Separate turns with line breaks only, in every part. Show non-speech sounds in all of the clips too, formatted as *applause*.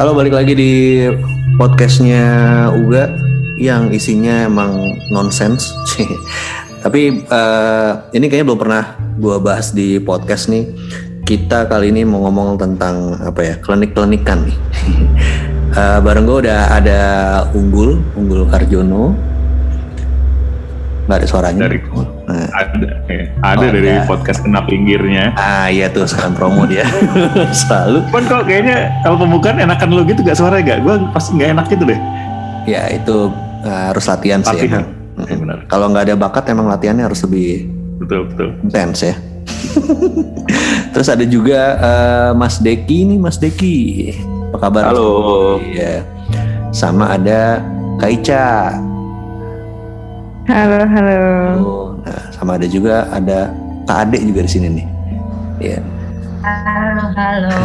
Halo, balik lagi di podcastnya Uga yang isinya emang nonsens. *laughs* Tapi uh, ini kayaknya belum pernah gue bahas di podcast nih. Kita kali ini mau ngomong tentang apa ya klinik-klinikan nih. uh, *laughs* bareng gue udah ada Unggul, Unggul Karjono. Gak ada suaranya.
Dari, nah. Ada, ya. ada oh, dari ya. podcast kena pinggirnya.
Ah iya tuh sekarang promo dia. *laughs* Selalu.
Kan kok kayaknya kalau pembukaan enakan lo gitu gak suara gak? Gue pasti gak enak gitu deh.
Ya itu uh, harus latihan, latihan. sih. Ya. Ya, benar. Kalau nggak ada bakat emang latihannya harus lebih
betul betul
intens ya. *laughs* Terus ada juga uh, Mas Deki nih Mas Deki. Apa kabar?
Halo.
Iya. Sama ada Kaica.
Halo, halo.
Nah, sama ada juga ada Kak Ade juga di sini nih. Iya.
Halo, halo.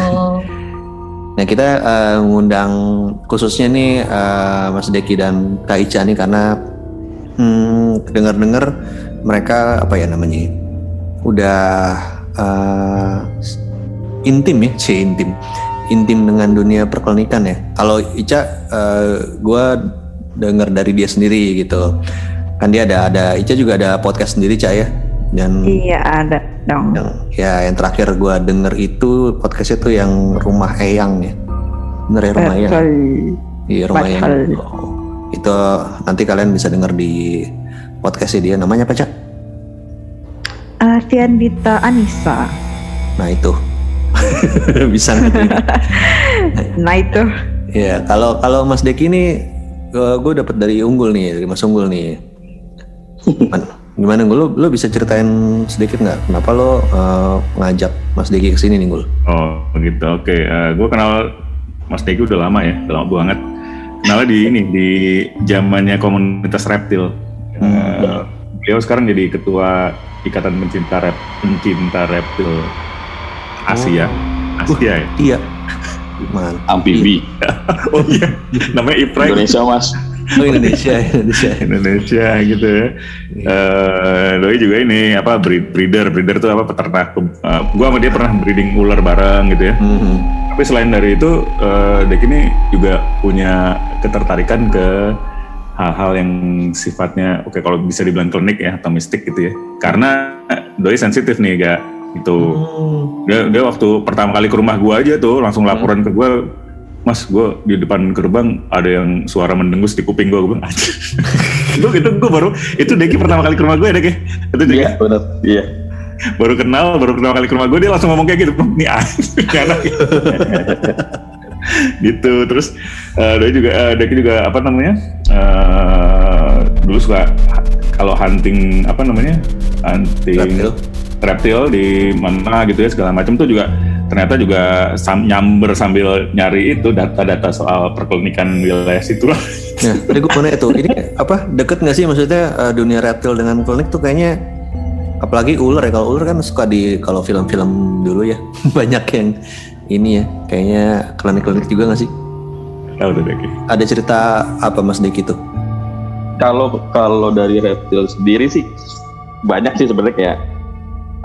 Nah kita uh, ngundang khususnya nih uh, Mas Deki dan Kak Ica nih karena hmm, dengar-dengar mereka apa ya namanya udah uh, intim ya, si intim, intim dengan dunia perklinikan ya. Kalau Ica, uh, gue dengar dari dia sendiri gitu. Kan dia ada ada Ica juga ada podcast sendiri Cak ya.
Dan iya ada dong.
Yang, ya yang terakhir gue denger itu podcastnya tuh yang rumah Eyang ya. Bener ya rumah Eyang. Iya rumah Eyang. Oh, itu nanti kalian bisa denger di podcastnya dia. Namanya apa cak?
Arfiandita Anissa.
Nah itu *laughs* bisa *laughs*
nah itu.
Ya kalau kalau Mas Deki ini gue dapet dari Unggul nih dari Mas Unggul nih. Gimana gue lo, lo bisa ceritain sedikit nggak kenapa lo uh, ngajak Mas Deki ke sini nih gue?
Oh gitu, oke. Okay. Uh, eh, gue kenal Mas Deki udah lama ya, udah lama banget. Kenalnya di ini di zamannya komunitas reptil. Hmm. Uh, beliau sekarang jadi ketua Ikatan Pencinta Rep Pencinta Reptil Asia. Oh. Asia ya?
Iya. *laughs*
Mantap. Amfibi.
oh iya, namanya Ipra.
Indonesia mas.
Oh Indonesia, *laughs* Indonesia,
Indonesia gitu ya. Uh, Doi juga ini apa breeder, breeder tuh apa peternak. Uh, gua sama dia pernah breeding ular bareng gitu ya. Mm-hmm. Tapi selain dari itu, uh, Dek ini juga punya ketertarikan ke hal-hal yang sifatnya oke okay, kalau bisa dibilang klinik ya atau mistik gitu ya. Karena Doi sensitif nih gak itu. Hmm. Dia, dia waktu pertama kali ke rumah gua aja tuh langsung laporan hmm. ke gua mas gue di depan gerbang ada yang suara mendengus di kuping gue gue bilang itu itu gue baru itu Deki pertama kali ke rumah gue ya Deki itu Deki?
Iya benar. Iya.
Baru kenal baru kenal kali ke rumah gue dia langsung ngomong kayak gitu. *laughs* Nih anak *laughs* gitu terus uh, dia juga uh, Deki juga apa namanya uh, dulu suka kalau hunting apa namanya hunting reptil, reptil di mana gitu ya segala macam tuh juga ternyata juga sam, nyamber sambil nyari itu data-data soal perklinikan wilayah situ lah.
Nah, tadi gue mana itu, ini apa deket nggak sih maksudnya uh, dunia reptil dengan klinik tuh kayaknya apalagi ular ya kalau ular kan suka di kalau film-film dulu ya *laughs* banyak yang ini ya kayaknya klinik-klinik juga nggak sih?
Tahu tuh Deki.
Ada cerita apa Mas Deki tuh?
Kalau kalau dari reptil sendiri sih banyak sih sebenarnya kayak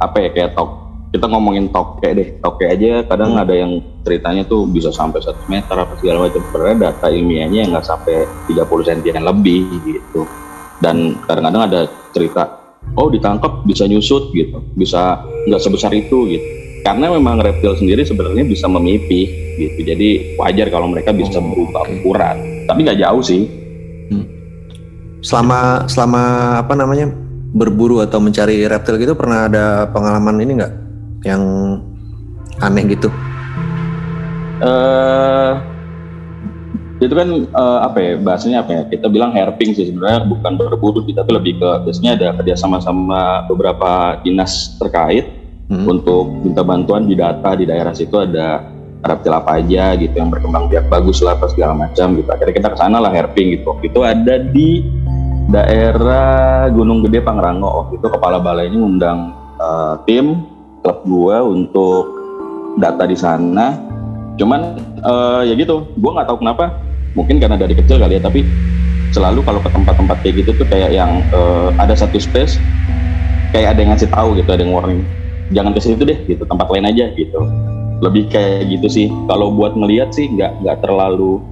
apa ya kayak tok. Kita ngomongin toke deh toke aja. Kadang hmm. ada yang ceritanya tuh bisa sampai satu meter apa segala macam. Sebenarnya data ilmiahnya nggak sampai 30 sentian lebih gitu. Dan kadang-kadang ada cerita oh ditangkap bisa nyusut gitu. Bisa nggak sebesar itu gitu. Karena memang reptil sendiri sebenarnya bisa memipih gitu. Jadi wajar kalau mereka bisa oh, berubah okay. ukuran. Tapi nggak jauh sih. Hmm.
selama selama apa namanya berburu atau mencari reptil gitu pernah ada pengalaman ini nggak yang aneh gitu?
Uh, itu kan uh, apa ya bahasanya apa ya kita bilang herping sih sebenarnya bukan berburu kita tapi lebih ke biasanya ada kerjasama sama beberapa dinas terkait hmm. untuk minta bantuan di data di daerah situ ada reptil apa aja gitu yang berkembang biak bagus lah apa segala macam gitu akhirnya kita ke sana lah herping gitu itu ada di daerah Gunung Gede Pangrango waktu itu kepala balainya mengundang uh, tim klub gue untuk data di sana. Cuman uh, ya gitu gue nggak tahu kenapa mungkin karena dari kecil kali ya tapi selalu kalau ke tempat-tempat kayak gitu tuh kayak yang uh, ada satu space kayak ada yang ngasih tahu gitu ada yang warning jangan ke situ deh gitu tempat lain aja gitu. Lebih kayak gitu sih. Kalau buat ngelihat sih nggak nggak terlalu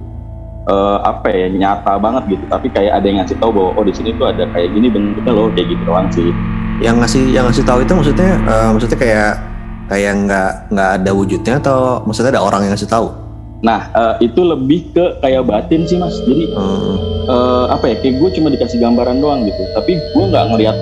uh, apa ya nyata banget gitu. Tapi kayak ada yang ngasih tahu bahwa oh di sini tuh ada kayak gini bentuknya loh kayak gitu doang sih.
Yang ngasih yang ngasih tahu itu maksudnya uh, maksudnya kayak kayak nggak nggak ada wujudnya atau maksudnya ada orang yang ngasih tahu?
Nah uh, itu lebih ke kayak batin sih mas. Jadi hmm. uh, apa ya kayak gue cuma dikasih gambaran doang gitu. Tapi gue nggak ngelihat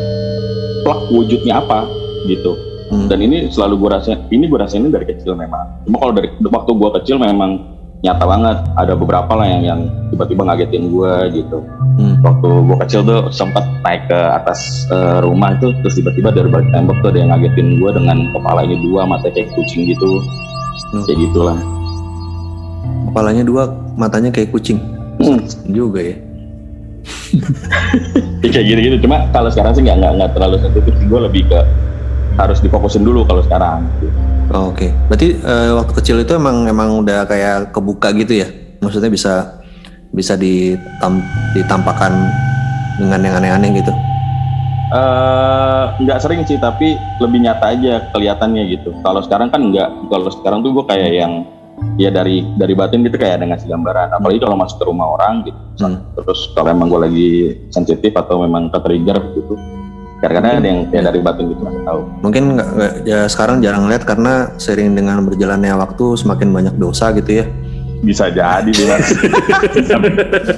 plak wujudnya apa gitu. Hmm. dan ini selalu gue rasa ini gue rasain dari kecil memang. Cuma kalau dari waktu gue kecil memang nyata banget. Ada beberapa lah yang yang tiba-tiba ngagetin gue gitu. Hmm. waktu gue kecil tuh sempat naik ke atas uh, rumah itu terus tiba-tiba dari balik tembok tuh ada yang ngagetin gue dengan kepalanya dua mata kayak kucing gitu. Hmm. kayak gitulah.
Kepalanya dua matanya kayak kucing. Hmm. juga ya. *laughs*
Kayak gitu-gitu cuma kalau sekarang sih nggak nggak terlalu sensitif gue lebih ke harus difokusin dulu kalau sekarang.
Oh, Oke, okay. berarti uh, waktu kecil itu emang emang udah kayak kebuka gitu ya? Maksudnya bisa bisa ditam, ditampakkan dengan yang aneh-aneh gitu?
Uh, nggak sering sih, tapi lebih nyata aja kelihatannya gitu. Kalau sekarang kan nggak. Kalau sekarang tuh gue kayak yang ya dari dari batin gitu kayak ada ngasih gambaran. Apalagi kalau masuk ke rumah orang gitu. Hmm. Terus kalau emang gue lagi sensitif atau memang ke trigger gitu, karena ada yang ya dari batin gitu tahu.
Mungkin nggak ya sekarang jarang lihat karena sering dengan berjalannya waktu semakin banyak dosa gitu ya
bisa jadi deh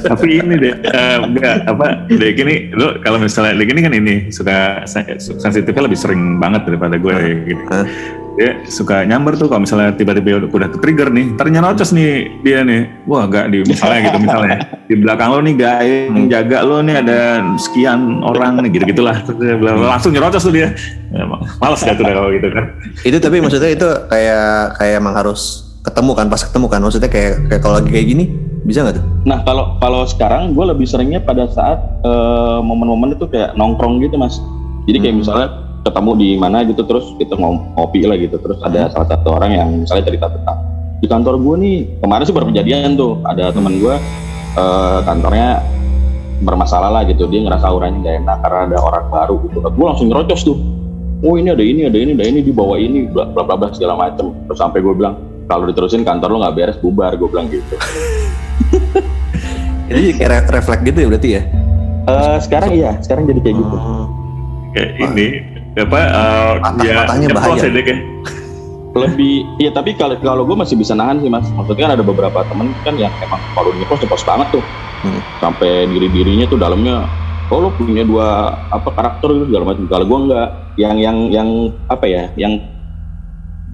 tapi ini deh uh, enggak apa deh gini lo kalau misalnya deh gini kan ini suka sensitifnya lebih sering banget daripada gue uh, gitu. Uh dia suka nyamber tuh kalau misalnya tiba-tiba udah ke trigger nih ternyata nocos nih dia nih. Wah gak di misalnya gitu misalnya. Di belakang lo nih guys yang jaga lo nih ada sekian orang nih gitu gitulah langsung nyerocos tuh dia. Ya, males gak tuh kalau gitu kan.
Itu tapi maksudnya itu kayak kayak emang harus ketemu kan pas ketemu kan maksudnya kayak kayak kalau lagi kayak gini bisa nggak tuh?
Nah kalau kalau sekarang gue lebih seringnya pada saat uh, momen-momen itu kayak nongkrong gitu mas. Jadi kayak hmm. misalnya ketemu di mana gitu terus kita ngopi lah gitu terus ada hmm. salah satu orang yang misalnya cerita tentang di kantor gue nih kemarin sih baru kejadian tuh ada teman gue uh, kantornya bermasalah lah gitu dia ngerasa auranya gak enak karena ada orang baru gitu gue langsung ngerocos tuh oh ini ada ini ada ini ada ini dibawa ini bla bla bla segala macem terus sampai gue bilang kalau diterusin kantor lo nggak beres bubar gue bilang gitu. *laughs*
Ini kayak refleks gitu ya berarti ya?
Uh, sekarang iya sekarang jadi kayak gitu. Oh.
kayak ini apa uh,
Mata, ya matanya bahaya. ya,
lebih iya tapi kalau kalau gue masih bisa nahan sih mas. Maksudnya kan ada beberapa temen kan yang emang kalau nyepos nyepos banget tuh. Hmm. sampai diri dirinya tuh dalamnya oh lo punya dua apa karakter gitu segala macam. Kalau gue enggak yang yang yang apa ya yang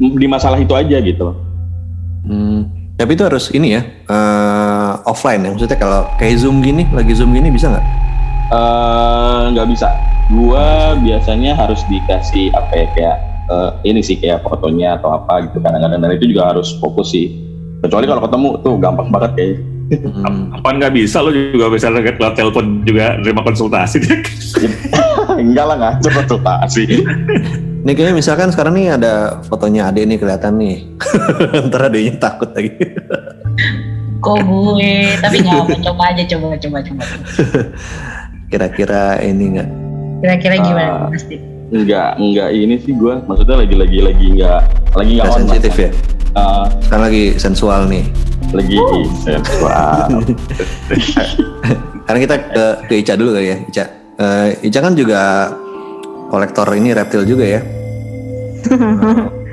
di masalah itu aja gitu
hmm. tapi itu harus ini ya uh, offline ya maksudnya kalau kayak zoom gini lagi zoom gini bisa nggak
uh, nggak bisa gua biasanya harus dikasih apa ya kayak uh, ini sih kayak fotonya atau apa gitu kadang-kadang dan itu juga harus fokus sih kecuali kalau ketemu tuh gampang banget kayak
Hmm. Apa nggak bisa lo juga bisa lewat telepon juga terima konsultasi *laughs*
Enggak lah nggak konsultasi. *laughs*
Ini kayaknya misalkan sekarang nih ada fotonya Ade nih kelihatan nih. *laughs* Ntar adenya takut lagi.
Kok gue? Tapi nggak apa *laughs* coba aja coba coba coba.
Kira-kira ini nggak
Kira-kira gimana uh, pasti?
Enggak, enggak ini sih gue. Maksudnya lagi-lagi lagi enggak lagi enggak
sensitif ya. Uh, Sekarang lagi sensual nih.
Lagi uh. sensual. *laughs*
Karena kita ke, ke Ica dulu kali ya, Ica. Uh, Ica kan juga kolektor ini reptil juga ya.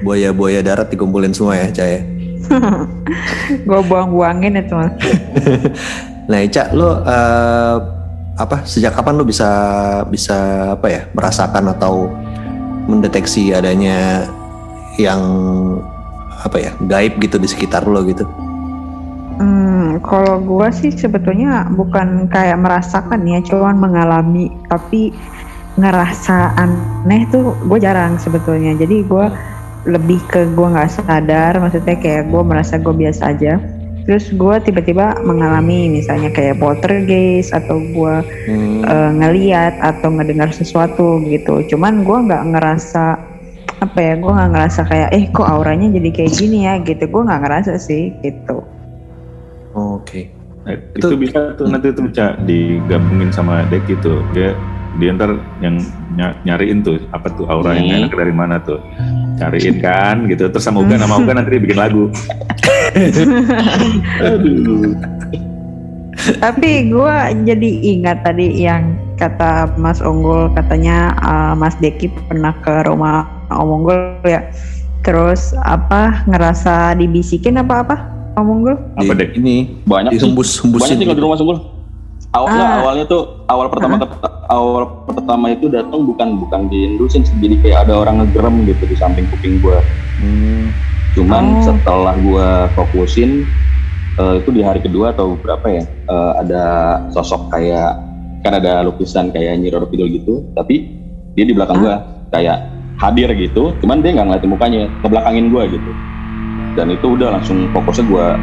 Buaya-buaya darat dikumpulin semua ya, Ica ya. *laughs*
gue buang-buangin itu mas. *laughs*
nah Ica, lo uh, apa sejak kapan lo bisa bisa apa ya merasakan atau mendeteksi adanya yang apa ya gaib gitu di sekitar lo gitu?
Hmm, kalau gue sih sebetulnya bukan kayak merasakan ya, cuman mengalami tapi ngerasa aneh tuh gue jarang sebetulnya. Jadi gue lebih ke gue nggak sadar, maksudnya kayak gue merasa gue biasa aja terus gue tiba-tiba mengalami misalnya kayak poltergeist atau gue hmm. uh, ngeliat atau ngedengar sesuatu gitu cuman gue nggak ngerasa apa ya gue nggak ngerasa kayak eh kok auranya jadi kayak gini ya gitu gue nggak ngerasa sih gitu
oke okay.
nah, itu, itu bisa tuh nanti tuh bisa digabungin sama deck itu dia dia ntar yang nyariin tuh apa tuh aura yang hmm. enak dari mana tuh cariin kan gitu terus sama Uga sama Uga nanti dia bikin lagu *laughs*
Aduh. Tapi gue jadi ingat tadi yang kata Mas Unggul katanya uh, Mas Deki pernah ke rumah Om Unggul ya. Terus apa ngerasa dibisikin apa apa Om Unggul?
apa deh
Ini
banyak sih
dihembus hembusin
banyak sih kalau di rumah Sumbul awalnya
Ah.
awalnya tuh awal pertama awal pertama itu datang bukan bukan diindusin sih, jadi kayak ada orang ngegerem gitu di samping kuping gua.
Hmm,
cuman
Oh.
setelah gua fokusin eh, itu di hari kedua atau berapa ya eh, ada sosok kayak kan ada lukisan kayak Nyi Roro Kidul gitu tapi dia di belakang gua kayak hadir gitu cuman dia nggak ngeliatin mukanya ngebelakangin gua gitu. Dan itu udah langsung fokusnya gua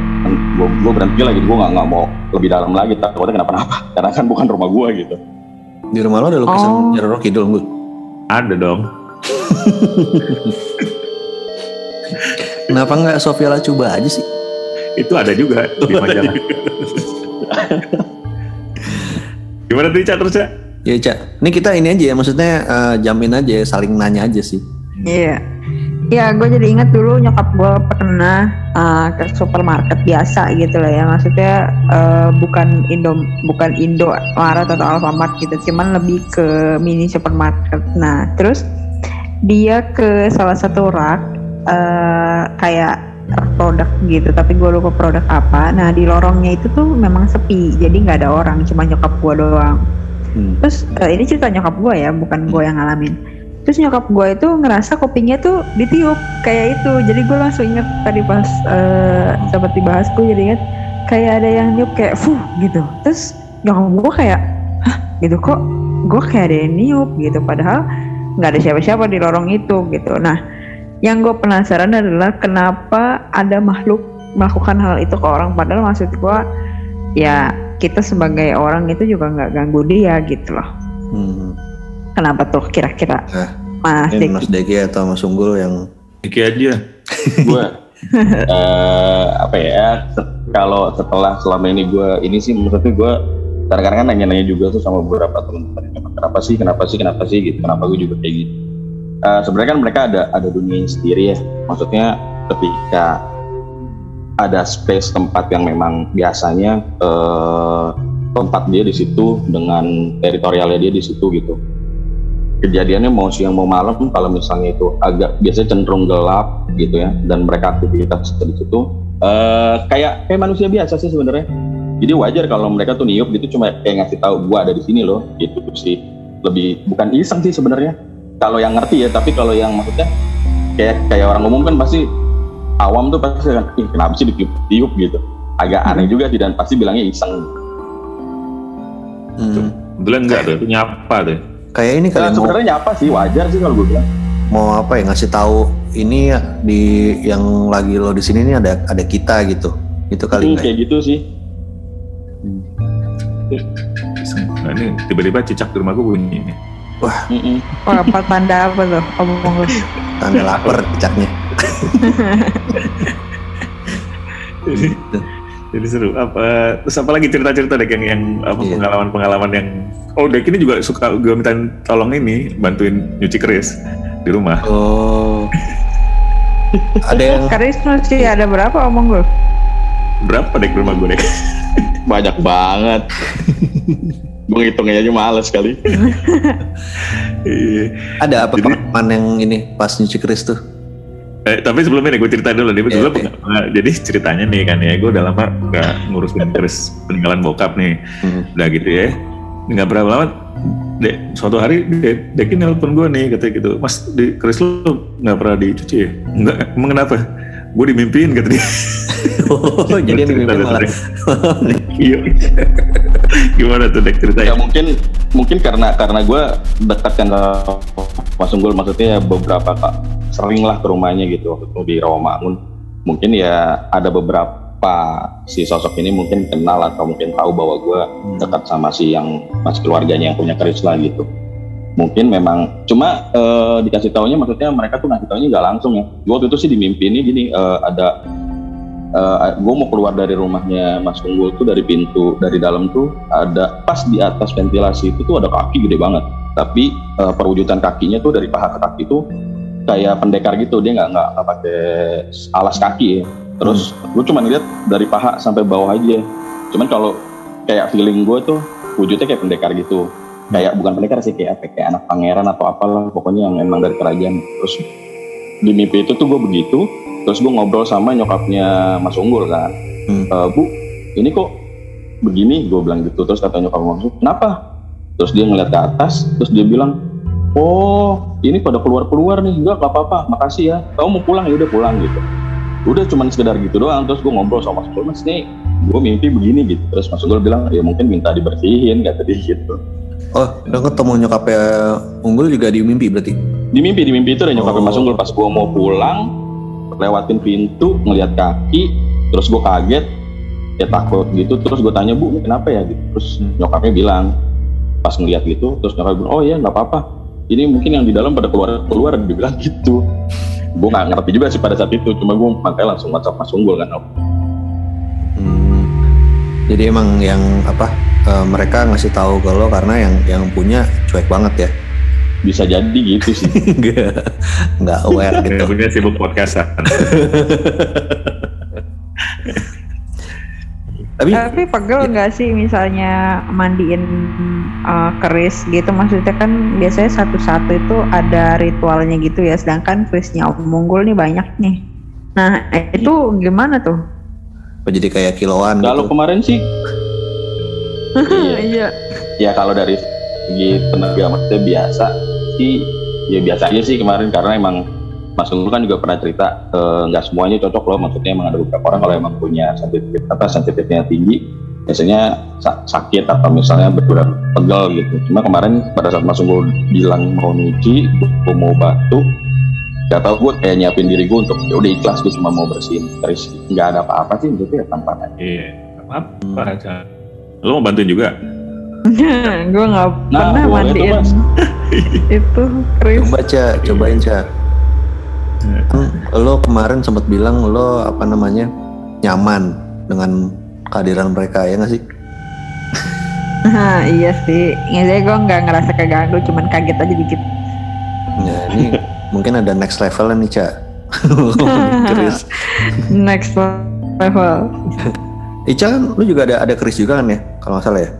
gua, gua berhenti lagi gua nggak nggak mau lebih dalam lagi takutnya kenapa-napa karena kan bukan rumah gua gitu
di rumah lo ada lukisan
Oh.
Nyeroro Kidul Gul?
ada dong
Kenapa nggak Sofia Lacuba aja sih?
itu ada juga di majalah gimana tuh Cak terus Cak?
Ya Cak, ini kita ini aja ya, maksudnya eh, jamin aja, ya, saling nanya aja sih.
Iya. Ya, gue jadi ingat dulu nyokap gue pernah uh, ke supermarket biasa gitu lah ya. Maksudnya uh, bukan Indo, bukan Indo Maret atau Alfamart gitu, cuman lebih ke mini supermarket. Nah, terus dia ke salah satu rak uh, kayak produk gitu, tapi gue lupa produk apa. Nah, di lorongnya itu tuh memang sepi, jadi nggak ada orang, cuma nyokap gue doang.
Hmm.
Terus eh, ini cerita nyokap gue ya, bukan gue yang ngalamin. Terus nyokap gue itu ngerasa kupingnya tuh ditiup kayak itu. Jadi gue langsung inget tadi pas eh, sempat dibahas gue jadi inget kayak ada yang niup kayak fuh gitu. Terus nyokap gue kayak hah gitu kok gue kayak ada yang niup gitu. Padahal nggak ada siapa-siapa di lorong itu gitu. Nah yang gue penasaran adalah kenapa ada makhluk melakukan hal itu ke orang padahal maksud gue ya kita sebagai orang itu juga nggak ganggu dia gitu loh
Hmm.
kenapa tuh kira-kira
Eh,
mas
Ini
Deki.
Mas Deki atau Mas Unggul yang
Iki aja.
Gue *laughs* eh apa ya se- kalau setelah selama ini gue ini sih maksudnya gue kadang-kadang kan nanya-nanya juga tuh sama beberapa teman-teman kenapa sih kenapa sih kenapa sih? gitu. Kenapa gue juga kayak gitu? Eh, sebenarnya kan mereka ada ada dunianya sendiri ya. Maksudnya ketika ada space tempat yang memang biasanya eh, tempat dia di situ dengan teritorialnya dia di situ gitu kejadiannya mau siang mau malam kalau misalnya itu agak biasanya cenderung gelap gitu ya dan mereka aktivitas di situ eh, kayak kayak manusia biasa sih sebenarnya. Jadi wajar kalau mereka tuh niup gitu cuma kayak ngasih tahu gua ada di sini loh gitu sih. Lebih bukan iseng sih sebenarnya. Kalau yang ngerti ya tapi kalau yang maksudnya kayak kayak orang umum kan pasti awam tuh pasti kan ih kenapa sih ditiup-tiup gitu. Agak aneh juga sih dan pasti bilangnya iseng.
Hmm,
Kebetulan enggak tuh, itu nyapa tuh.
Kayak ini kali
Nah,
mau,
sebenarnya nyapa sih wajar sih kalau gue bilang
mau apa ya ngasih tahu ini ya, di yang lagi lo di sini nih ada ada kita gitu. Itu kali
Hmm,
ya?
kayak gitu sih
Nah ini tiba-tiba cicak di rumah gue bunyi ini.
Mm-mm.
oh, apa tanda apa tuh omong lu
Tanda lapar cicaknya. *laughs*
Jadi, seru. Apa terus apa lagi cerita-cerita deh yang yang apa
Iya.
pengalaman-pengalaman yang oh Dek ini juga suka gue minta tolong ini bantuin nyuci keris di rumah.
Oh. ada yang
Karis masih ada berapa omong lu
Berapa Dek di rumah gue Dek? *laughs*
banyak banget gue ngitungnya aja males kali *laughs*
Iya.
ada apa
Jadi-
pengalaman yang ini pas nyuci keris tuh?
Eh, tapi sebelumnya nih gue cerita dulu nih.
Iya,
Dulu
iya.
peng- jadi ceritanya nih kan ya, gue udah lama gak ngurusin keris peninggalan bokap nih.
Hmm.
Udah gitu ya. Nggak berapa lama, dek, suatu hari Dek, Dekin nelpon gue nih, katanya gitu. Mas, di keris lu nggak pernah dicuci ya? Enggak, emang kenapa? Gue dimimpiin kata dia. *laughs*
Oh, jadi yang
Cerita
dimimpi
tuh,
malah.
Gimana tuh Dek
ya
ceritanya?
mungkin mungkin karena karena gue dekat kan sama Mas Unggul maksudnya ya beberapa kak sering lah ke rumahnya gitu waktu itu di Rawamangun. Mungkin ya ada beberapa si sosok ini mungkin kenal atau mungkin tahu bahwa gue dekat sama si yang mas keluarganya yang punya keris lah gitu. Mungkin memang cuma eh, dikasih taunya maksudnya mereka tuh ngasih taunya nggak langsung ya. Gua waktu itu sih di mimpi ini gini eh, ada gue mau keluar dari rumahnya Mas Unggul tuh dari pintu dari dalam tuh ada pas di atas ventilasi itu tuh ada kaki gede banget. Tapi eh, perwujudan kakinya tuh dari paha ke kaki tuh kayak pendekar gitu dia nggak nggak pakai alas kaki ya. Terus hmm. gue cuma lihat dari paha sampai bawah aja. Cuman kalau kayak feeling gue tuh wujudnya kayak pendekar gitu. Kayak bukan pendekar sih kayak kayak anak pangeran atau apalah pokoknya yang emang dari kerajaan. Terus di mimpi itu tuh gue begitu terus gue ngobrol sama nyokapnya Mas Unggul kan. Hmm. e, bu ini kok begini? Gue bilang gitu terus kata nyokap Mas kenapa? Terus dia ngeliat ke atas terus dia bilang oh ini pada keluar-keluar nih. Enggak gak apa-apa makasih ya. Kamu mau pulang? Ya udah pulang gitu. Udah cuman sekedar gitu doang terus gue ngobrol sama Mas Mas nih gue mimpi begini gitu. Terus Mas Unggul bilang ya mungkin minta dibersihin kata dia gitu
oh udah ketemu nyokapnya Unggul juga di mimpi berarti?
Di mimpi di mimpi itu ada nyokapnya oh. Mas Unggul. Pas gue mau pulang lewatin pintu ngeliat kaki terus gue kaget ya takut gitu. Terus gue tanya bu kenapa ya? Gitu. Terus nyokapnya bilang pas ngeliat gitu terus nyokapnya bilang oh ya nggak apa-apa. Ini mungkin yang di dalam pada keluar keluar dibilang gitu. Gue nggak ngerti juga sih pada saat itu cuma gue makanya langsung WhatsApp Mas Unggul kan
hmm, jadi emang yang apa uh, mereka ngasih tahu ke lo karena yang yang punya cuek banget ya?
Bisa jadi gitu sih. *laughs*
Nggak aware gitu.
punya sibuk podcastan
tapi tapi pegel nggak sih misalnya mandiin uh, keris gitu? Maksudnya kan biasanya satu-satu itu ada ritualnya gitu ya sedangkan kerisnya Om Munggul nih banyak nih. Nah itu gimana tuh
jadi kayak kiloan
kalau gitu? kemarin sih *laughs* iya, iya. ya kalau dari segi tenaga maksudnya biasa sih ya biasa aja sih kemarin karena emang Mas Unggul kan juga pernah cerita eh, nggak uh, semuanya cocok loh maksudnya emang ada beberapa orang kalau emang punya sensitif apa sensitifnya tinggi biasanya sakit atau misalnya berkurang pegel gitu cuma kemarin pada saat Mas Unggul bilang mau nyuci gue mau batu gak tau gue kayak nyiapin diri gue untuk ya udah ikhlas gue cuma mau bersihin terus nggak ada apa-apa sih gitu ya tanpa
iya apa aja lo mau bantuin juga? *laughs*
Gue nggak nah, pernah mandiin. *laughs* Itu
Chris coba cak cobain cak Kan lo kemarin sempat bilang lo apa namanya nyaman dengan kehadiran mereka ya nggak sih? *laughs*
Nah, iya sih, nggak gue nggak ngerasa keganggu, cuman kaget aja dikit.
Ya ini mungkin ada next level nih cak. *laughs*
next level.
Ica kan lu juga ada ada keris juga kan ya kalau nggak salah ya?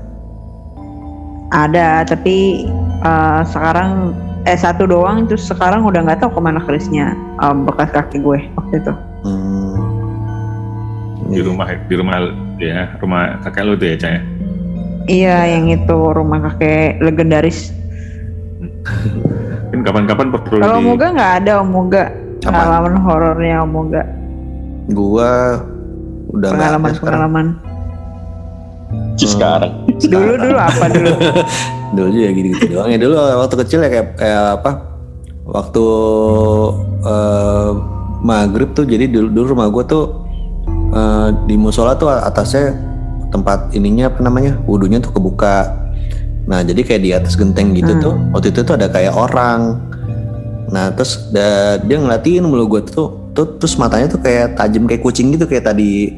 Ada tapi uh, sekarang eh satu doang itu sekarang udah nggak tahu ke mana kerisnya um, bekas kaki gue waktu itu hmm.
di rumah di rumah ya rumah kakek lu tuh ya cah
iya yang itu rumah kakek legendaris
mungkin kapan-kapan perlu
kalau di... Moga nggak ada Om Moga pengalaman horornya Om Moga
gua udah
pengalaman pengalaman.
Sekarang?
Dulu dulu apa dulu? *laughs*
Dulu juga gitu-gitu doang. Ya dulu waktu kecil ya kayak, kayak apa waktu uh, maghrib tuh jadi dulu, dulu rumah gue tuh uh, di musola tuh atasnya tempat ininya apa namanya wudhunya tuh kebuka nah jadi kayak di atas genteng gitu hmm. tuh waktu itu tuh ada kayak orang. Nah terus da, dia ngeliatin mulu gue tuh, tuh terus matanya tuh kayak tajam kayak kucing gitu kayak tadi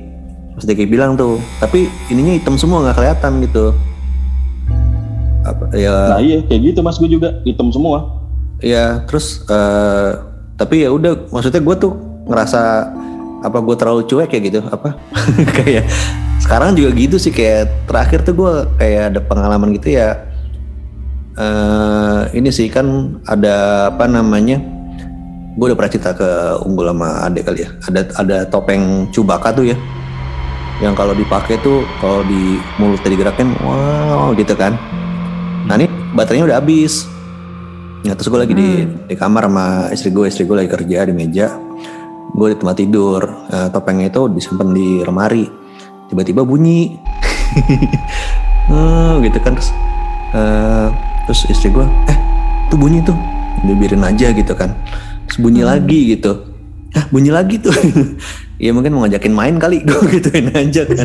Mas Deki bilang tuh. Tapi ininya hitam semua nggak kelihatan gitu.
Apa ya. Nah iya kayak gitu mas gue juga hitam semua.
Iya terus uh, tapi ya udah maksudnya gue tuh ngerasa apa gue terlalu cuek ya gitu? Apa? *laughs* Kayak sekarang juga gitu sih kayak terakhir tuh gue kayak ada pengalaman gitu ya uh, ini sih kan ada apa namanya gue udah pernah cerita ke unggul sama adek kali ya. Ada ada topeng cubaka tuh ya yang kalau dipakai tuh kalau di mulut digerakin wow gitu kan. Nah ini baterainya udah habis. Nah terus gue lagi hmm. di di kamar sama istri gue istri gue lagi kerja di meja gue di tempat tidur nah, topengnya itu disimpan di lemari. Tiba-tiba bunyi. Oh, *laughs* gitu kan terus uh, terus istri gue eh tuh bunyi tuh. Dibiarin aja gitu kan. Terus bunyi hmm. lagi gitu. Ah bunyi lagi tuh. *laughs* Ya mungkin mau ngajakin main kali. *laughs* Gue gituin aja kan.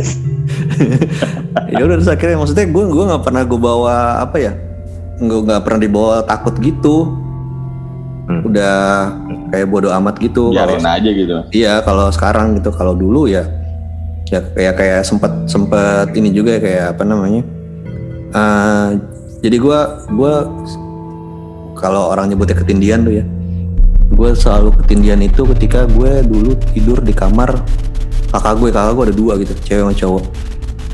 Ya udah terus akhirnya maksudnya gue gue nggak pernah gue bawa apa ya gue nggak pernah dibawa takut gitu. Hmm. udah kayak bodoh amat gitu.
Biarin kalo, aja gitu.
Iya kalau sekarang gitu. Kalau dulu ya ya kayak kayak sempet sempet ini juga ya, kayak apa namanya. Uh, jadi gue gue kalau orang nyebutnya ketindian tuh ya gue selalu ketindihan itu ketika gue dulu tidur di kamar kakak gue kakak gue ada dua gitu cewek sama cowok.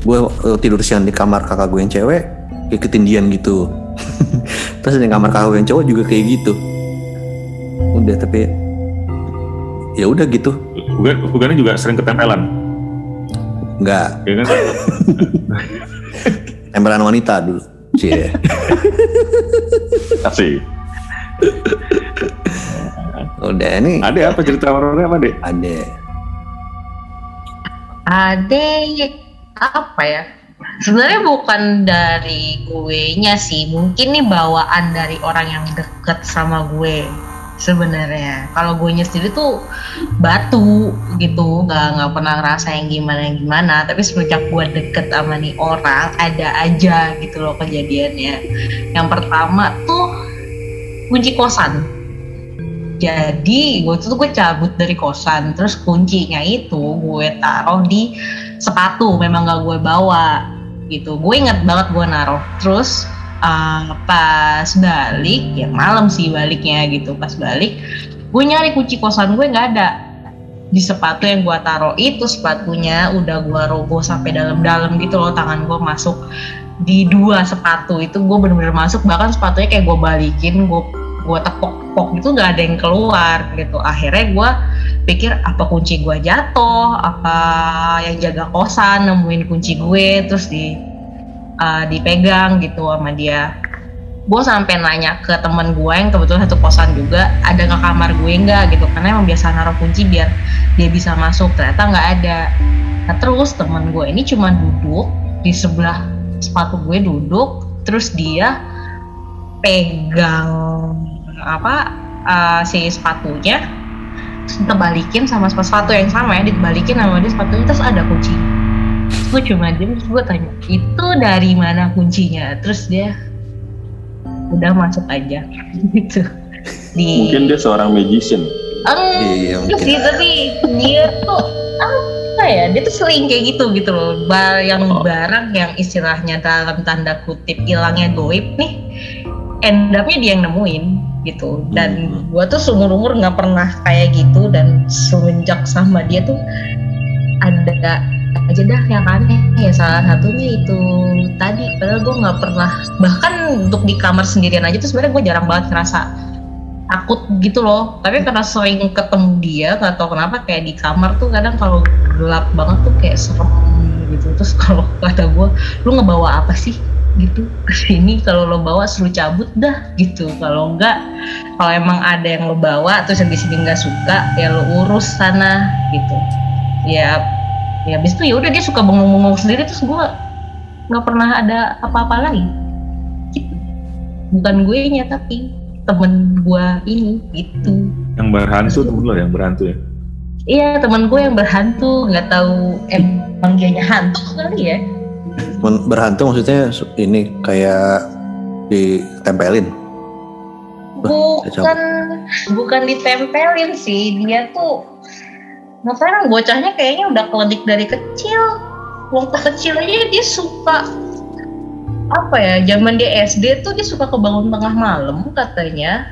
Gue uh, tidur siang di kamar kakak gue yang cewek kayak ketindihan gitu. *laughs* Terus di kamar kakak gue yang cowok juga kayak gitu udah tapi ya udah gitu.
Bukan bukannya juga sering ketempelan
enggak
ya kan? *laughs*
Tempelan wanita dulu. Sih *laughs*
kasih
udah ini
ada apa cerita horornya apa deh
ada
Ada apa ya? Sebenarnya bukan dari gue nya sih, mungkin nih bawaan dari orang yang deket sama gue sebenarnya. Kalau gue sendiri tuh batu gitu, nggak nggak pernah ngerasa yang gimana gimana. Tapi semenjak gue deket sama nih orang, ada aja gitu loh kejadiannya. Yang pertama tuh kunci kosan jadi waktu itu gue cabut dari kosan terus kuncinya itu gue taruh di sepatu memang gak gue bawa gitu gue inget banget gue naruh terus uh, pas balik ya malam sih baliknya gitu. Pas balik gue nyari kunci kosan gue nggak ada. Di sepatu yang gue taruh itu sepatunya udah gue roboh sampai dalam-dalam gitu loh. Tangan gue masuk di dua sepatu itu gue bener-bener masuk. Bahkan sepatunya kayak gue balikin gue gue tepok-tepok itu nggak ada yang keluar gitu. Akhirnya gue pikir apa kunci gue jatuh? Apa yang jaga kosan? Nemuin kunci gue terus di uh, dipegang gitu sama dia. Gue sampai nanya ke temen gue yang kebetulan satu kosan juga ada nggak kamar gue nggak? Gitu. Karena emang biasa naruh kunci biar dia bisa masuk. Ternyata nggak ada. Nah terus temen gue ini cuma duduk di sebelah sepatu gue duduk terus dia pegang apa uh, si sepatunya terus balikin sama sepatu yang sama ya dibalikin sama dia sepatunya terus ada kunci gue cuma diem terus gue tanya itu dari mana kuncinya? Terus dia udah masuk aja. *laughs* Gitu.
Di mungkin dia seorang magician.
Iya, iya sih tapi dia tuh apa ya dia tuh sering kayak gitu gitu loh. Bar yang oh. barang yang istilahnya dalam tanda kutip hilangnya goib nih end up-nya dia yang nemuin gitu. Dan hmm. gue tuh seumur umur nggak pernah kayak gitu dan semenjak sama dia tuh ada aja dah yang aneh ya. Salah satunya itu tadi. Padahal gue nggak pernah bahkan untuk di kamar sendirian aja tuh sebenarnya gue jarang banget ngerasa takut gitu loh. Tapi karena sering ketemu dia nggak tahu kenapa kayak di kamar tuh kadang kalau gelap banget tuh kayak serem gitu. Terus *laughs* kalau kata gue lu ngebawa apa sih? gitu. *laughs* Ke sini kalau lo bawa suruh cabut dah gitu. Kalau enggak kalau emang ada yang lo bawa terus yang di sini nggak suka ya lo urus sana gitu. Ya ya habis itu ya udah dia suka bengong-bengong sendiri terus gue nggak pernah ada apa-apa lagi. Gitu. bukan gue nya tapi temen gue ini gitu.
Yang berhantu temen lo yang berhantu ya?
Iya temen gue yang berhantu nggak tahu emang dia hantu kali ya.
Berhantu maksudnya ini kayak ditempelin?
Bukan bukan ditempelin sih dia tuh sekarang bocahnya kayaknya udah keledik dari kecil waktu kecil aja dia suka apa ya zaman dia SD tuh dia suka kebangun tengah malam katanya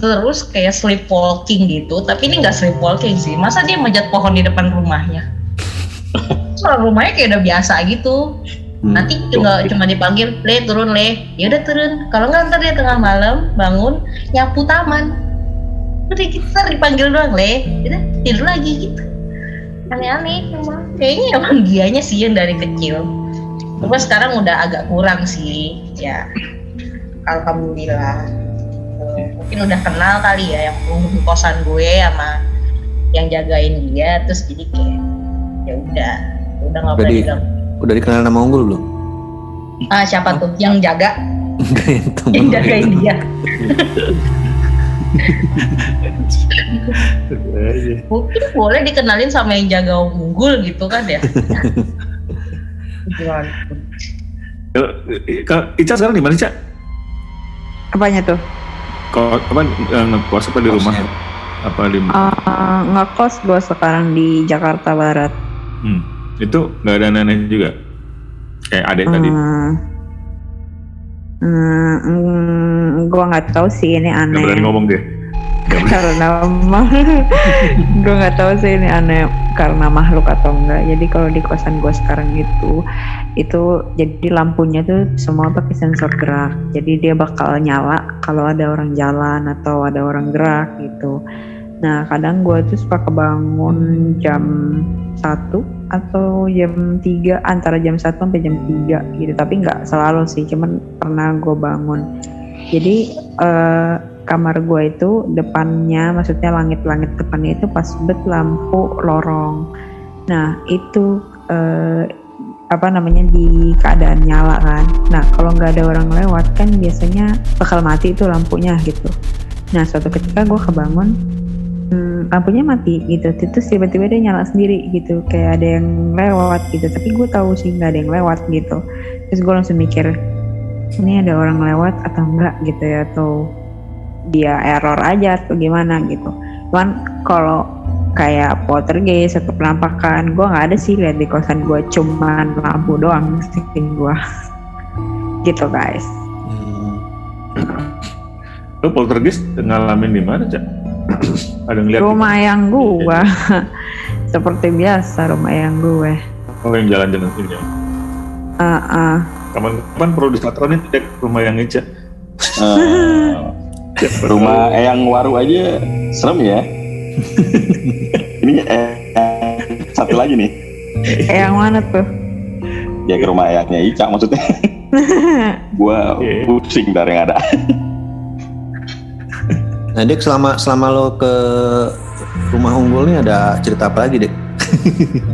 terus kayak sleepwalking gitu tapi ini nggak sleepwalking sih masa dia manjat pohon di depan rumahnya *laughs* soal rumahnya kayak udah biasa gitu Hmm. Nanti tinggal cuma dipanggil, le turun le, ya udah turun. Kalau nggak ntar dia tengah malam bangun nyapu taman. Udah kita dipanggil doang le, udah tidur lagi gitu. Aneh-aneh emang. Kayaknya emang dianya sih yang dari kecil. Cuma sekarang udah agak kurang sih, ya. Alhamdulillah. Mungkin udah kenal kali ya yang kosan gue sama yang jagain dia, terus jadi kayak ya udah, udah nggak diganggu
Udah dikenal nama unggul belum?
Ah siapa tuh? Yang jaga? yang jagain dia. *laughs* Mungkin boleh dikenalin sama yang jaga unggul gitu kan ya.
Kalau Ica sekarang di mana Ica?
Apanya tuh?
Kok apa eh, ngekos apa di rumah? Apa di
uh, ngekos gue sekarang di Jakarta Barat.
Hmm itu nggak ada nenek juga? Kayak adek hmm. tadi?
Hmm, gue nggak tahu sih ini aneh.
Gak berani ngomong dia? *laughs*
karena *laughs* gue nggak tahu sih ini aneh karena makhluk atau enggak. Jadi kalau di kosan gue sekarang itu itu jadi lampunya tuh semua pakai sensor gerak. Jadi dia bakal nyala kalau ada orang jalan atau ada orang gerak gitu. Nah kadang gue tuh suka kebangun jam satu atau jam 3 antara jam 1 sampai jam 3 gitu. Tapi nggak selalu sih cuman pernah gue bangun. Jadi uh, kamar gue itu depannya maksudnya langit-langit depannya itu pas bet lampu lorong. Nah itu uh, apa namanya di keadaan nyala kan. Nah kalau nggak ada orang lewat kan biasanya bakal mati itu lampunya gitu. Nah suatu ketika gue kebangun hmm, lampunya mati gitu. Terus tiba-tiba dia nyala sendiri gitu. Kayak ada yang lewat gitu. Tapi gue tahu sih nggak ada yang lewat gitu. Terus gue langsung mikir ini ada orang lewat atau enggak gitu ya. Atau dia error aja atau gimana gitu. Cuman kalau kayak poltergeist atau penampakan gue nggak ada sih lihat di kosan gue cuman lampu doang sih gue *laughs* gitu guys. Hmm.
lo poltergeist ngalamin di mana cak
ada ngeliat rumah gitu? yang gue *laughs* seperti biasa rumah yang gue.
Oh yang jalan-jalan sini ya? Uh, uh. kapan-kapan perlu disatronin cek rumah yang Ica
uh, rumah Eyang Waru aja serem ya. *laughs* Ini eh, satu lagi nih.
Eyang mana tuh?
Ya ke rumah Eyangnya Ica maksudnya. *laughs* Gua yeah. pusing dari yang ada
Nah, Dek selama selama lo ke rumah unggul ini ada cerita apa lagi, Dek?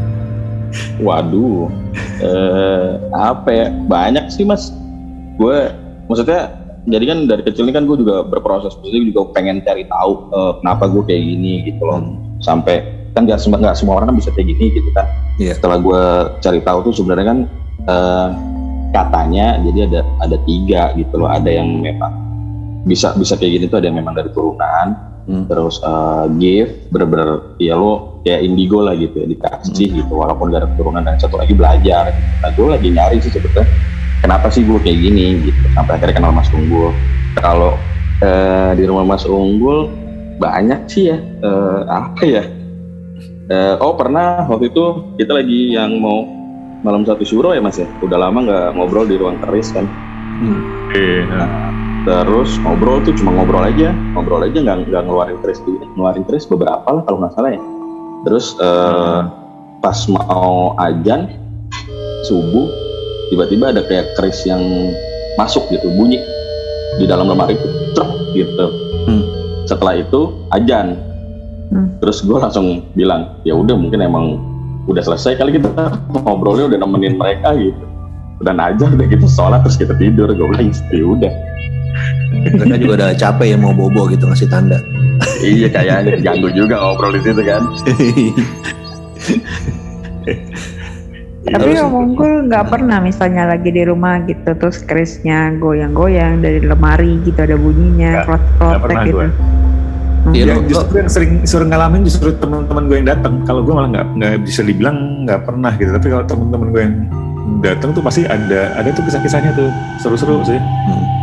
*laughs*
Waduh, eh, apa ya? Banyak sih, Mas. Gue, maksudnya, jadi kan dari kecil ini kan gue juga berproses, jadi juga pengen cari tahu eh, kenapa gue kayak gini gitu loh. Sampai kan nggak semua nggak semua orang kan bisa kayak gini gitu kan. Yeah. Setelah gue cari tahu tuh sebenarnya kan eh, katanya jadi ada ada tiga gitu loh. Ada yang memang bisa bisa kayak gini tuh ada yang memang dari turunan hmm. terus uh, gift bener-bener ya lo kayak indigo lah gitu ya dikasih hmm. gitu. Walaupun gak ada keturunan dan satu lagi belajar. Nah gue lagi nyari sih sebetulnya kenapa sih gue kayak gini gitu. Sampai akhirnya kenal Mas Unggul. Kalau uh, di rumah Mas Unggul banyak sih ya uh, apa ya? Uh, oh pernah waktu itu kita lagi yang mau malam satu syuro ya mas ya? Udah lama nggak ngobrol di ruang keris kan? Hmm. nah, terus ngobrol tuh cuma ngobrol aja ngobrol aja nggak nggak ngeluarin keris ngeluarin keris beberapa lah kalau nggak salah ya. Terus uh, pas mau ajan subuh tiba-tiba ada kayak keris yang masuk gitu bunyi di dalam lemari itu truk gitu. Hmm. setelah itu ajan. Hmm. terus gue langsung bilang ya udah mungkin emang udah selesai kali kita ngobrolnya udah nemenin mereka gitu. Dan aja udah kita sholat terus kita tidur. Gue bilang ya udah
mereka juga udah capek ya mau bobo gitu ngasih tanda.
Iya kayaknya *laughs* ganggu juga ngobrol di situ kan.
Tapi ngomong gue nggak pernah misalnya lagi di rumah gitu terus kerisnya goyang-goyang dari lemari gitu ada bunyinya klotek gitu.
Iya, ya, justru yang sering sering ngalamin justru teman-teman gue yang datang. Kalau gue malah nggak nggak bisa dibilang nggak pernah gitu. Tapi kalau teman-teman gue yang datang tuh pasti ada ada tuh kisah-kisahnya tuh. Seru-seru sih. Hmm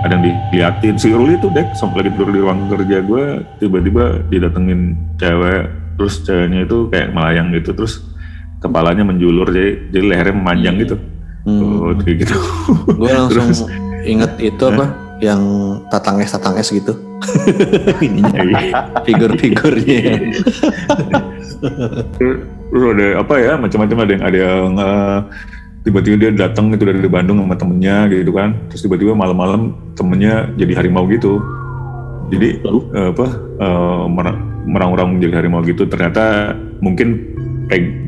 ada yang diliatin. Si Ruli tuh dek sampai lagi tidur di ruang kerja gue tiba-tiba didatengin cewek terus ceweknya itu kayak melayang gitu terus kepalanya menjulur jadi jadi lehernya memanjang gitu. Hmm. oh, kayak gitu.
Gue *laughs* langsung terus, inget itu apa yang tatang es tatang es gitu. *laughs* Iya. figur-figurnya.
Terus ada apa ya macam-macam ada yang ada yang uh, tiba-tiba dia datang itu dari Bandung sama temennya gitu kan. Terus tiba-tiba malam-malam temennya jadi harimau gitu. Jadi uh, apa uh, merang-rang menjadi harimau gitu. Ternyata mungkin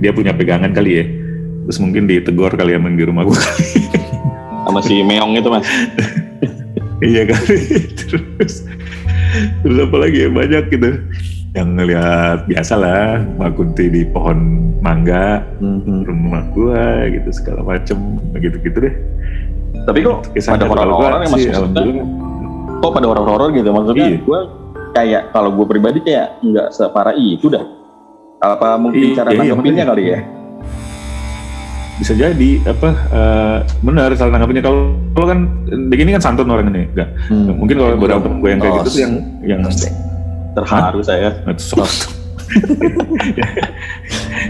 dia punya pegangan kali ya. Terus mungkin ditegur kali ya main di rumah gue
sama si meong itu mas. *laughs*
Iya kali. *laughs* Terus terus apa lagi ya? Banyak gitu yang ngelihat biasa lah Mbak Kunti di pohon mangga mm-hmm. rumah gua gitu segala macem. Gitu-gitu deh.
Tapi kok Kisah pada orang-orang yang masuk kok pada orang-orang gitu? Maksudnya iya. gua kayak kalau gue pribadi kayak nggak separah itu dah. Apa mungkin iya, cara iya, nanggepinnya kali ya?
Bisa jadi apa uh, benar salah nangkapnya kalau kalau kan begini kan santun orang ini enggak hmm. mungkin kalau beberapa gue yang kayak gitu tuh yang yang
terharu saya.
Sok *laughs*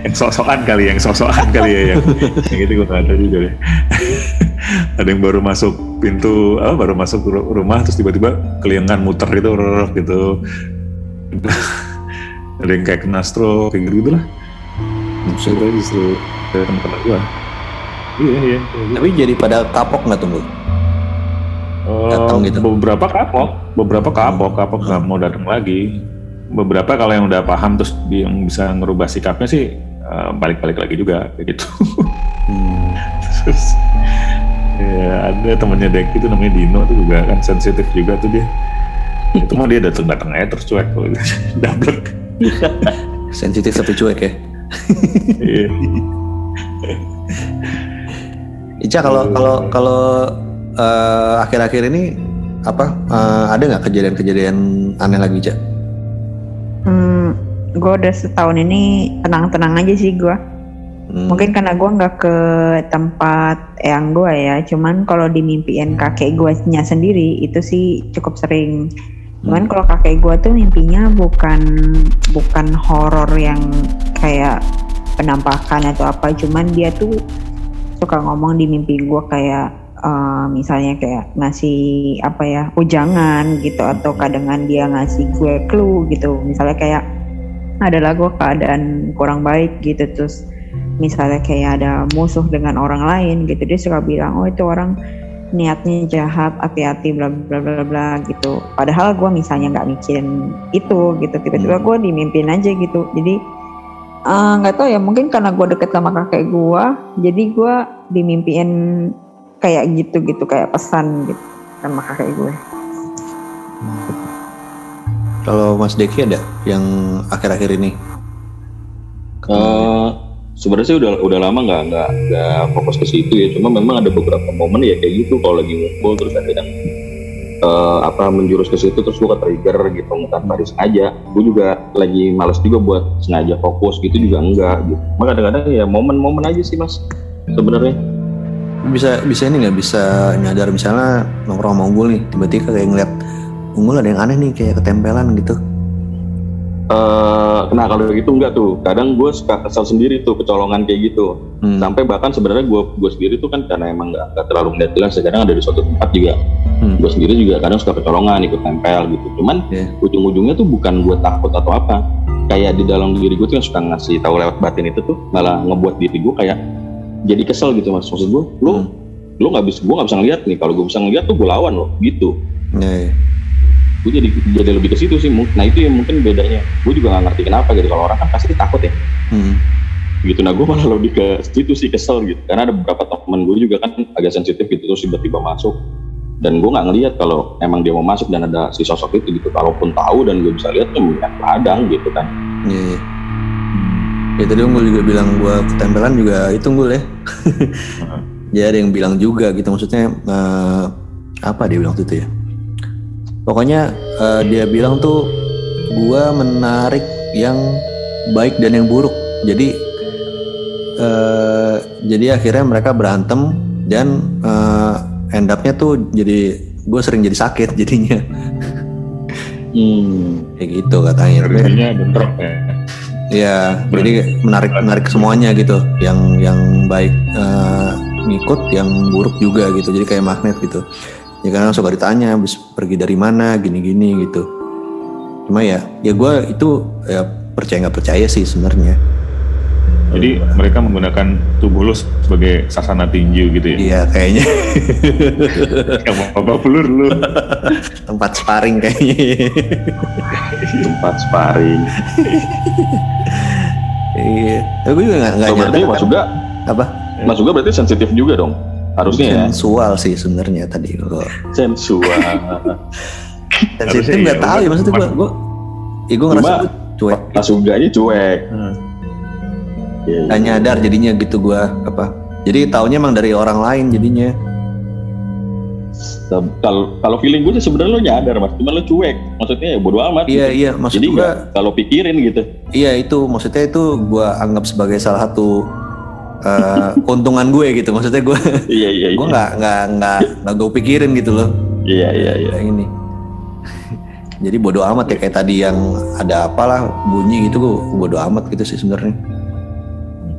yang sok-sokan kali yang sok-sokan kali ya yang, yang itu gue ada juga deh. *laughs* Ada yang baru masuk pintu apa baru masuk rumah terus tiba-tiba keliangan muter gitu gitu. *laughs* Ada yang kayak kena stroke kayak gitu, -gitu lah itu justru teman-teman gue
iya iya. Tapi jadi pada kapok nggak
datang gitu beberapa kapok beberapa kapok kapok nggak hmm. mau datang lagi beberapa kalau yang udah paham terus yang bisa ngerubah sikapnya sih eh, balik-balik lagi juga kayak gitu hmm. *laughs* terus ya ada temennya Dek itu namanya Dino tuh juga kan sensitif juga tuh dia itu mah dia datang datang aja terus cuek kalau dablek *laughs* *laughs*
sensitif tapi cuek ya iya. Ica kalau kalau kalau uh, akhir-akhir ini apa uh, ada nggak kejadian-kejadian aneh lagi Ica?
Hmm, gue udah setahun ini tenang-tenang aja sih gue. Hmm. Mungkin karena gue nggak ke tempat yang gue ya, cuman kalau dimimpiin kakek gue nya sendiri itu sih cukup sering. Cuman hmm. kalau kakek gue tuh mimpinya bukan bukan horor yang kayak penampakan atau apa, cuman dia tuh suka ngomong di mimpi gue kayak uh, misalnya kayak ngasih apa ya ujangan gitu atau kadangan dia ngasih gue clue gitu. Misalnya kayak adalah gue keadaan kurang baik gitu. Terus misalnya kayak ada musuh dengan orang lain gitu dia suka bilang oh itu orang niatnya jahat hati-hati bla bla bla bla gitu. Padahal gue misalnya nggak mikirin itu gitu tiba-tiba gue dimimpin aja gitu. Jadi Eh, nggak uh, tahu ya mungkin karena gue deket sama kakek gue jadi gue dimimpiin kayak gitu gitu kayak pesan gitu sama kakek gue.
Kalau Mas Deki ada yang akhir-akhir ini?
Uh, sebenarnya sih udah udah lama nggak nggak nggak fokus ke situ ya. Cuma memang ada beberapa momen ya kayak gitu kalau lagi ngumpul terus ada yang uh, apa menjurus ke situ terus gue ke trigger gitu tanpa aja. Gue juga lagi males juga buat sengaja fokus gitu juga enggak gitu. Maka kadang-kadang ya momen-momen aja sih mas sebenarnya
bisa bisa ini nggak? Bisa nyadar. Misalnya nongkrong sama unggul nih tiba-tiba kayak ngeliat unggul ada yang aneh nih kayak ketempelan gitu.
Uh, nah kalau gitu enggak tuh. Kadang gue suka kesal sendiri tuh kecolongan kayak gitu. Hmm. sampai bahkan sebenarnya gue gue sendiri tuh kan karena emang nggak terlalu melihat jelas kadang ada di suatu tempat juga. Hmm. gue sendiri juga kadang suka kecolongan ikut tempel gitu. Cuman yeah. ujung-ujungnya tuh bukan gue takut atau apa. Kayak di dalam diri gue tuh yang suka ngasih tahu lewat batin itu tuh malah ngebuat diri gue kayak jadi kesel gitu mas. Maksud gue lo hmm. lo nggak bisa gue nggak bisa ngeliat nih. Kalau gue bisa ngeliat tuh gue lawan lo gitu. Yeah, yeah gue jadi jadi lebih ke situ sih nah itu yang mungkin bedanya. Gue juga gak ngerti kenapa gitu. Kalau orang kan pasti takut ya. Hmm. gitu. Nah gue malah *laughs* lebih ke situ sih kesel gitu. Karena ada beberapa temen gue juga kan agak sensitif gitu terus tiba-tiba masuk. Dan gue nggak ngelihat kalau emang dia mau masuk dan ada si sosok itu gitu. Kalaupun tahu dan gue bisa lihat tuh melihat ladang gitu kan.
Iya yeah. Ya tadi gue juga bilang gue ketempelan juga itu gue ya. *laughs* Ya ada yang bilang juga gitu maksudnya uh, apa dia bilang itu ya? Pokoknya uh, dia bilang tuh gua menarik yang baik dan yang buruk. Jadi uh, jadi akhirnya mereka berantem dan uh, end up-nya tuh jadi gue sering jadi sakit jadinya. Hmm. kayak gitu katanya.
Jadinya bentrok ya
Iya, jadi menarik menarik semuanya gitu. Yang yang baik uh, ngikut, yang buruk juga gitu. Jadi kayak magnet gitu ya kan suka ditanya habis pergi dari mana gini-gini gitu cuma ya ya gue itu ya percaya nggak percaya sih sebenarnya
jadi mereka menggunakan tubuh lo sebagai sasana tinju gitu ya?
Iya kayaknya. *laughs*
Kamu apa pelur lu?
Tempat sparring kayaknya.
Tempat sparring.
iya. Tapi gue juga nggak so,
nyadar. Berarti Mas kan. juga
apa?
Mas juga berarti sensitif juga dong harusnya
ya sensual sih sebenarnya tadi
lo sensual *laughs*
sensitif nggak ya, tahu ya maksudnya gue gue ya gue ngerasa gue cuek
pas uganya cuek
hmm. Ya, ya. nyadar jadinya gitu gue apa. Jadi taunya emang dari orang lain jadinya.
Kalau kalau feeling gue sebenarnya lo nyadar mas. Cuma lo cuek. Maksudnya ya bodo amat
iya gitu. iya. Maksud
jadi kalau pikirin gitu.
Iya itu. Maksudnya itu gue anggap sebagai salah satu uh, keuntungan gue gitu. Maksudnya gue *laughs*
iya iya
gue nggak nggak nggak nggak gue pikirin gitu loh.
Iya iya iya.
Kayak ini jadi bodoh amat ya. Kayak tadi yang ada apalah bunyi gitu gue bodoh amat gitu sih sebenarnya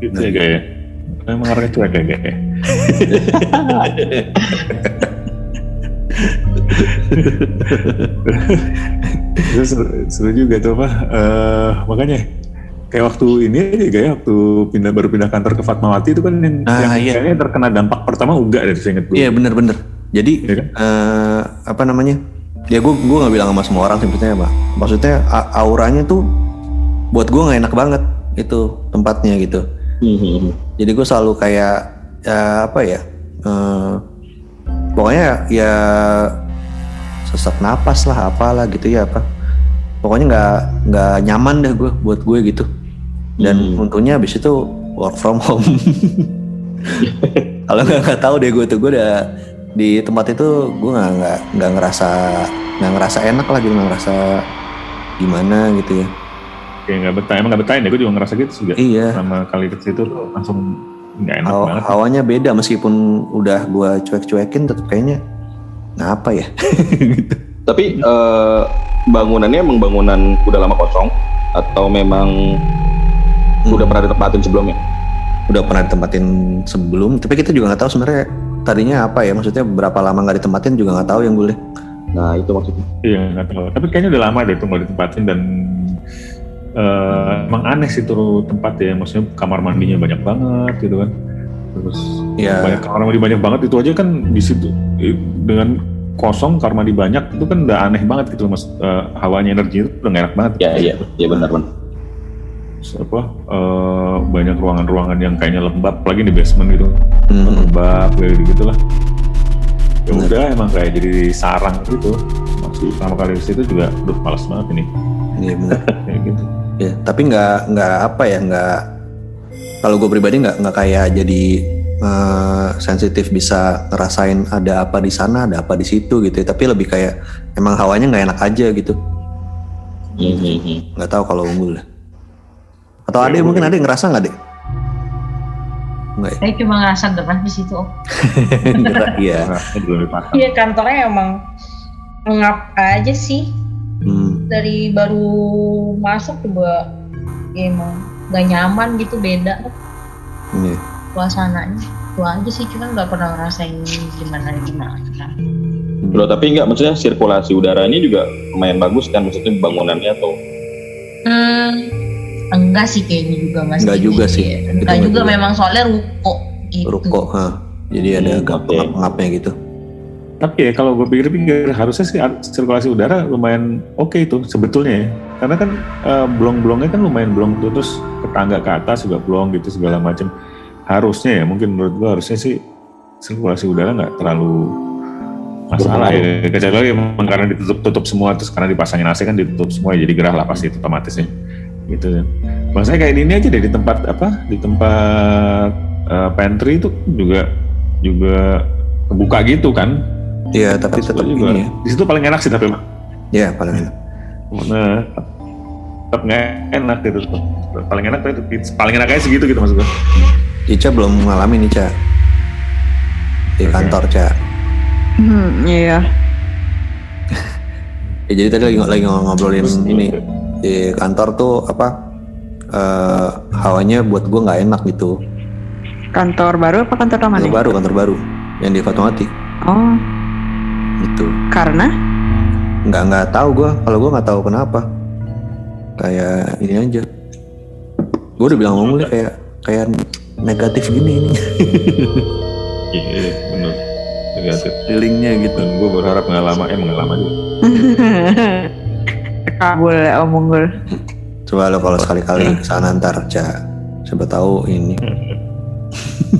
Gitu ya kayak. Emang orangnya cuek ya kayak. Terus seru, seru juga tuh apa? eh, makanya kayak waktu ini aja kayak waktu pindah baru pindah kantor ke Fatmawati itu kan yang,
Ah,
yang
iya.
kayaknya terkena dampak pertama uga dari saya inget gue.
iya bener-bener jadi
Iya kan?
eh, apa namanya ya gue gue nggak bilang sama semua orang sebetulnya apa maksudnya auranya tuh buat gue nggak enak banget itu tempatnya gitu
Mhm.
jadi gue selalu kayak ya apa ya eh, pokoknya ya sesak napas lah apalah gitu ya apa pokoknya nggak nggak nyaman deh gue buat gue gitu dan
Hmm.
untungnya abis itu work from home *laughs* kalau nggak nggak tahu deh gue tuh gue udah di tempat itu gue nggak nggak nggak ngerasa nggak ngerasa enak lah gitu nggak ngerasa gimana gitu ya
Kayak nggak betah, emang nggak betahin ya, gue juga ngerasa gitu juga.
iya
Sama kali ke situ langsung nggak enak
Haw-
banget.
hawanya beda meskipun udah gue cuek-cuekin tetap kayaknya ngapa ya *laughs* gitu.
Tapi eh, bangunannya emang bangunan udah lama kosong atau memang
Hmm.
udah pernah ditempatin sebelumnya?
udah pernah ditempatin sebelum tapi kita juga nggak tahu sebenarnya tadinya apa ya maksudnya berapa lama nggak ditempatin juga nggak tahu yang gue
Nah itu maksudnya.
Iya nggak tahu. Tapi kayaknya udah lama deh tuh nggak ditempatin dan eh, emang aneh sih tuh tempat ya. Maksudnya kamar mandinya banyak banget gitu kan. Terus
ya
banyak kamar mandi banyak banget itu aja kan di situ dengan kosong kamar mandi banyak itu kan udah aneh banget gitu mas. Eh, hawanya energi itu udah nggak enak banget.
Ya iya, iya benar benar.
Apa eh, banyak ruangan-ruangan yang kayaknya lembab apalagi di basement gitu.
Hmm,
lembab kayak gitu lah ya
Bener.
udah emang kayak jadi sarang gitu. Masih pertama kali ke situ juga udah males banget ini.
Iya benar. *laughs*
Kayak gitu
ya tapi nggak nggak apa ya nggak kalau gue pribadi nggak nggak kayak jadi eh, sensitif bisa ngerasain ada apa di sana ada apa di situ gitu ya. tapi lebih kayak emang hawanya nggak enak aja gitu
Mhm.
nggak tahu kalau unggul lah. atau
Ya,
ada mungkin ada yang ngerasa nggak deh nggak ya
Saya cuma ngerasa gerak di situ. *laughs*
Iya
Iya kantornya emang ngap aja sih
Hmm,
dari baru masuk juga ya emang gak nyaman gitu beda.
Iya.
suasananya. Itu aja sih cuma nggak pernah ngerasain gimana gimana.
Bro, tapi enggak maksudnya sirkulasi udara ini juga lumayan bagus kan? Maksudnya bangunannya atau?
Hmm, enggak sih kayaknya juga mas.
Enggak juga sih.
enggak juga
juga.
memang soalnya ruko gitu.
Ruko ha. jadi ada
Hmm,
pengap-pengapnya gitu
tapi ya kalau gue pikir-pikir harusnya sih sirkulasi udara lumayan oke itu sebetulnya ya. Karena kan eh, blong-blongnya kan lumayan blong tuh terus ke tangga ke atas juga blong gitu segala macam. Harusnya ya mungkin menurut gue harusnya sih sirkulasi udara nggak terlalu masalah ya. Kecuali emang karena ditutup tutup semua terus karena dipasangin AC kan ditutup semua jadi gerah lah pasti itu otomatis ya. Gitu. Ya maksudnya kayak ini aja deh di tempat apa di tempat eh, pantry itu juga juga kebuka gitu kan
Iya tapi tetap
juga
ini ya.
di situ paling enak sih tapi
ya paling enak.
Nah, tetap nggak enak gitu paling enak itu paling enak aja segitu gitu maksud gue
Ica belum ngalamin nih Ca di kantor Ca
Hmm, iya. *laughs*
ya, jadi tadi lagi, lagi ngobrolin ini. di kantor tuh apa eh, hawanya buat gue nggak enak gitu.
Kantor baru apa kantor lama
kantor
nih?
baru kantor baru. Yang di Fatmawati.
Oh,
gitu.
Karena?
nggak nggak tahu gue kalau gue nggak tahu kenapa. Kayak ini aja. Gue udah bilang ngomongnya kayak kayak negatif gini ini.
Iya iya benar. Negatif.
Feelingnya gitu.
Dan gue berharap nggak lama eh nggak lama juga. *laughs*
Kabul ya Om Unggul.
coba lo kalau sekali-kali ke sana ntar Ca. Siapa tahu ini.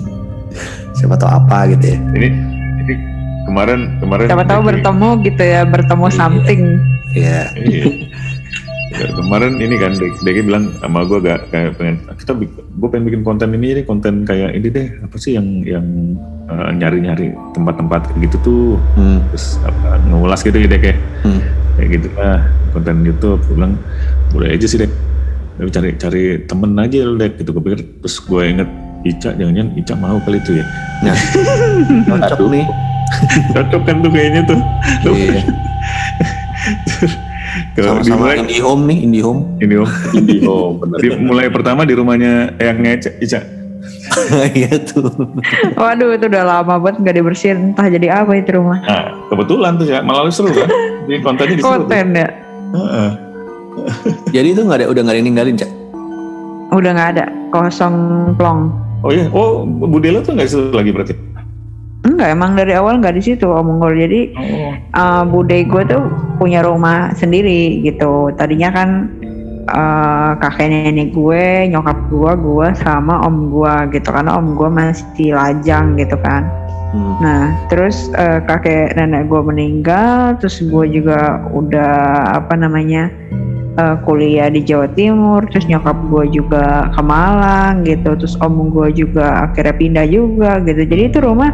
*laughs* Siapa tahu apa gitu ya.
Ini kemarin kemarin
Siapa tahu bertemu gitu ya, bertemu
Iya.
something.
ya
Iya. Ya, kemarin ini kan Deki, Deki bilang sama gue gak kayak pengen kita gue pengen bikin konten ini deh konten kayak ini deh apa sih yang yang eh, nyari-nyari tempat-tempat gitu tuh.
Hmm,
terus apa, ngulas gitu ya Dek ya.
Hmm,
kayak gitu lah konten YouTube gue bilang boleh aja sih Dek. Tapi cari cari temen aja lu Dek gitu. Gue pikir terus gue inget Ica jangan-jangan Ica mau kali itu ya.
Nah, *laughs* cocok nih.
Cocok kan tuh kayaknya tuh
Iya. *laughs*
kalau
Sama-sama
dimulai
indie home nih, indie home.
ini om *laughs*
Indiho bener.
dimulai pertama di rumahnya yang Ica, Ica. *laughs*
Iya tuh.
Waduh itu udah lama banget nggak dibersihin entah jadi apa itu rumah.
Nah, kebetulan tuh ya, malah seru kan? Di kontennya di.
Konten ya.
Heeh.
Jadi itu nggak ada, udah nggak ada yang ninggalin cak.
Udah nggak ada kosong plong.
Oh iya, oh Budela tuh nggak di situ lagi berarti?
Enggak emang dari awal nggak di situ Om Unggul. Jadi
Oh,
uh, bude gue tuh punya rumah sendiri gitu. Tadinya kan uh, kakek nenek gue, nyokap gue, gue sama om gue gitu karena om gue masih lajang gitu kan.
Hmm.
Nah terus uh, kakek nenek gue meninggal, terus gue juga udah apa namanya uh, kuliah di Jawa Timur, terus nyokap gue juga ke Malang gitu, terus om gue juga akhirnya pindah juga gitu. Jadi itu rumah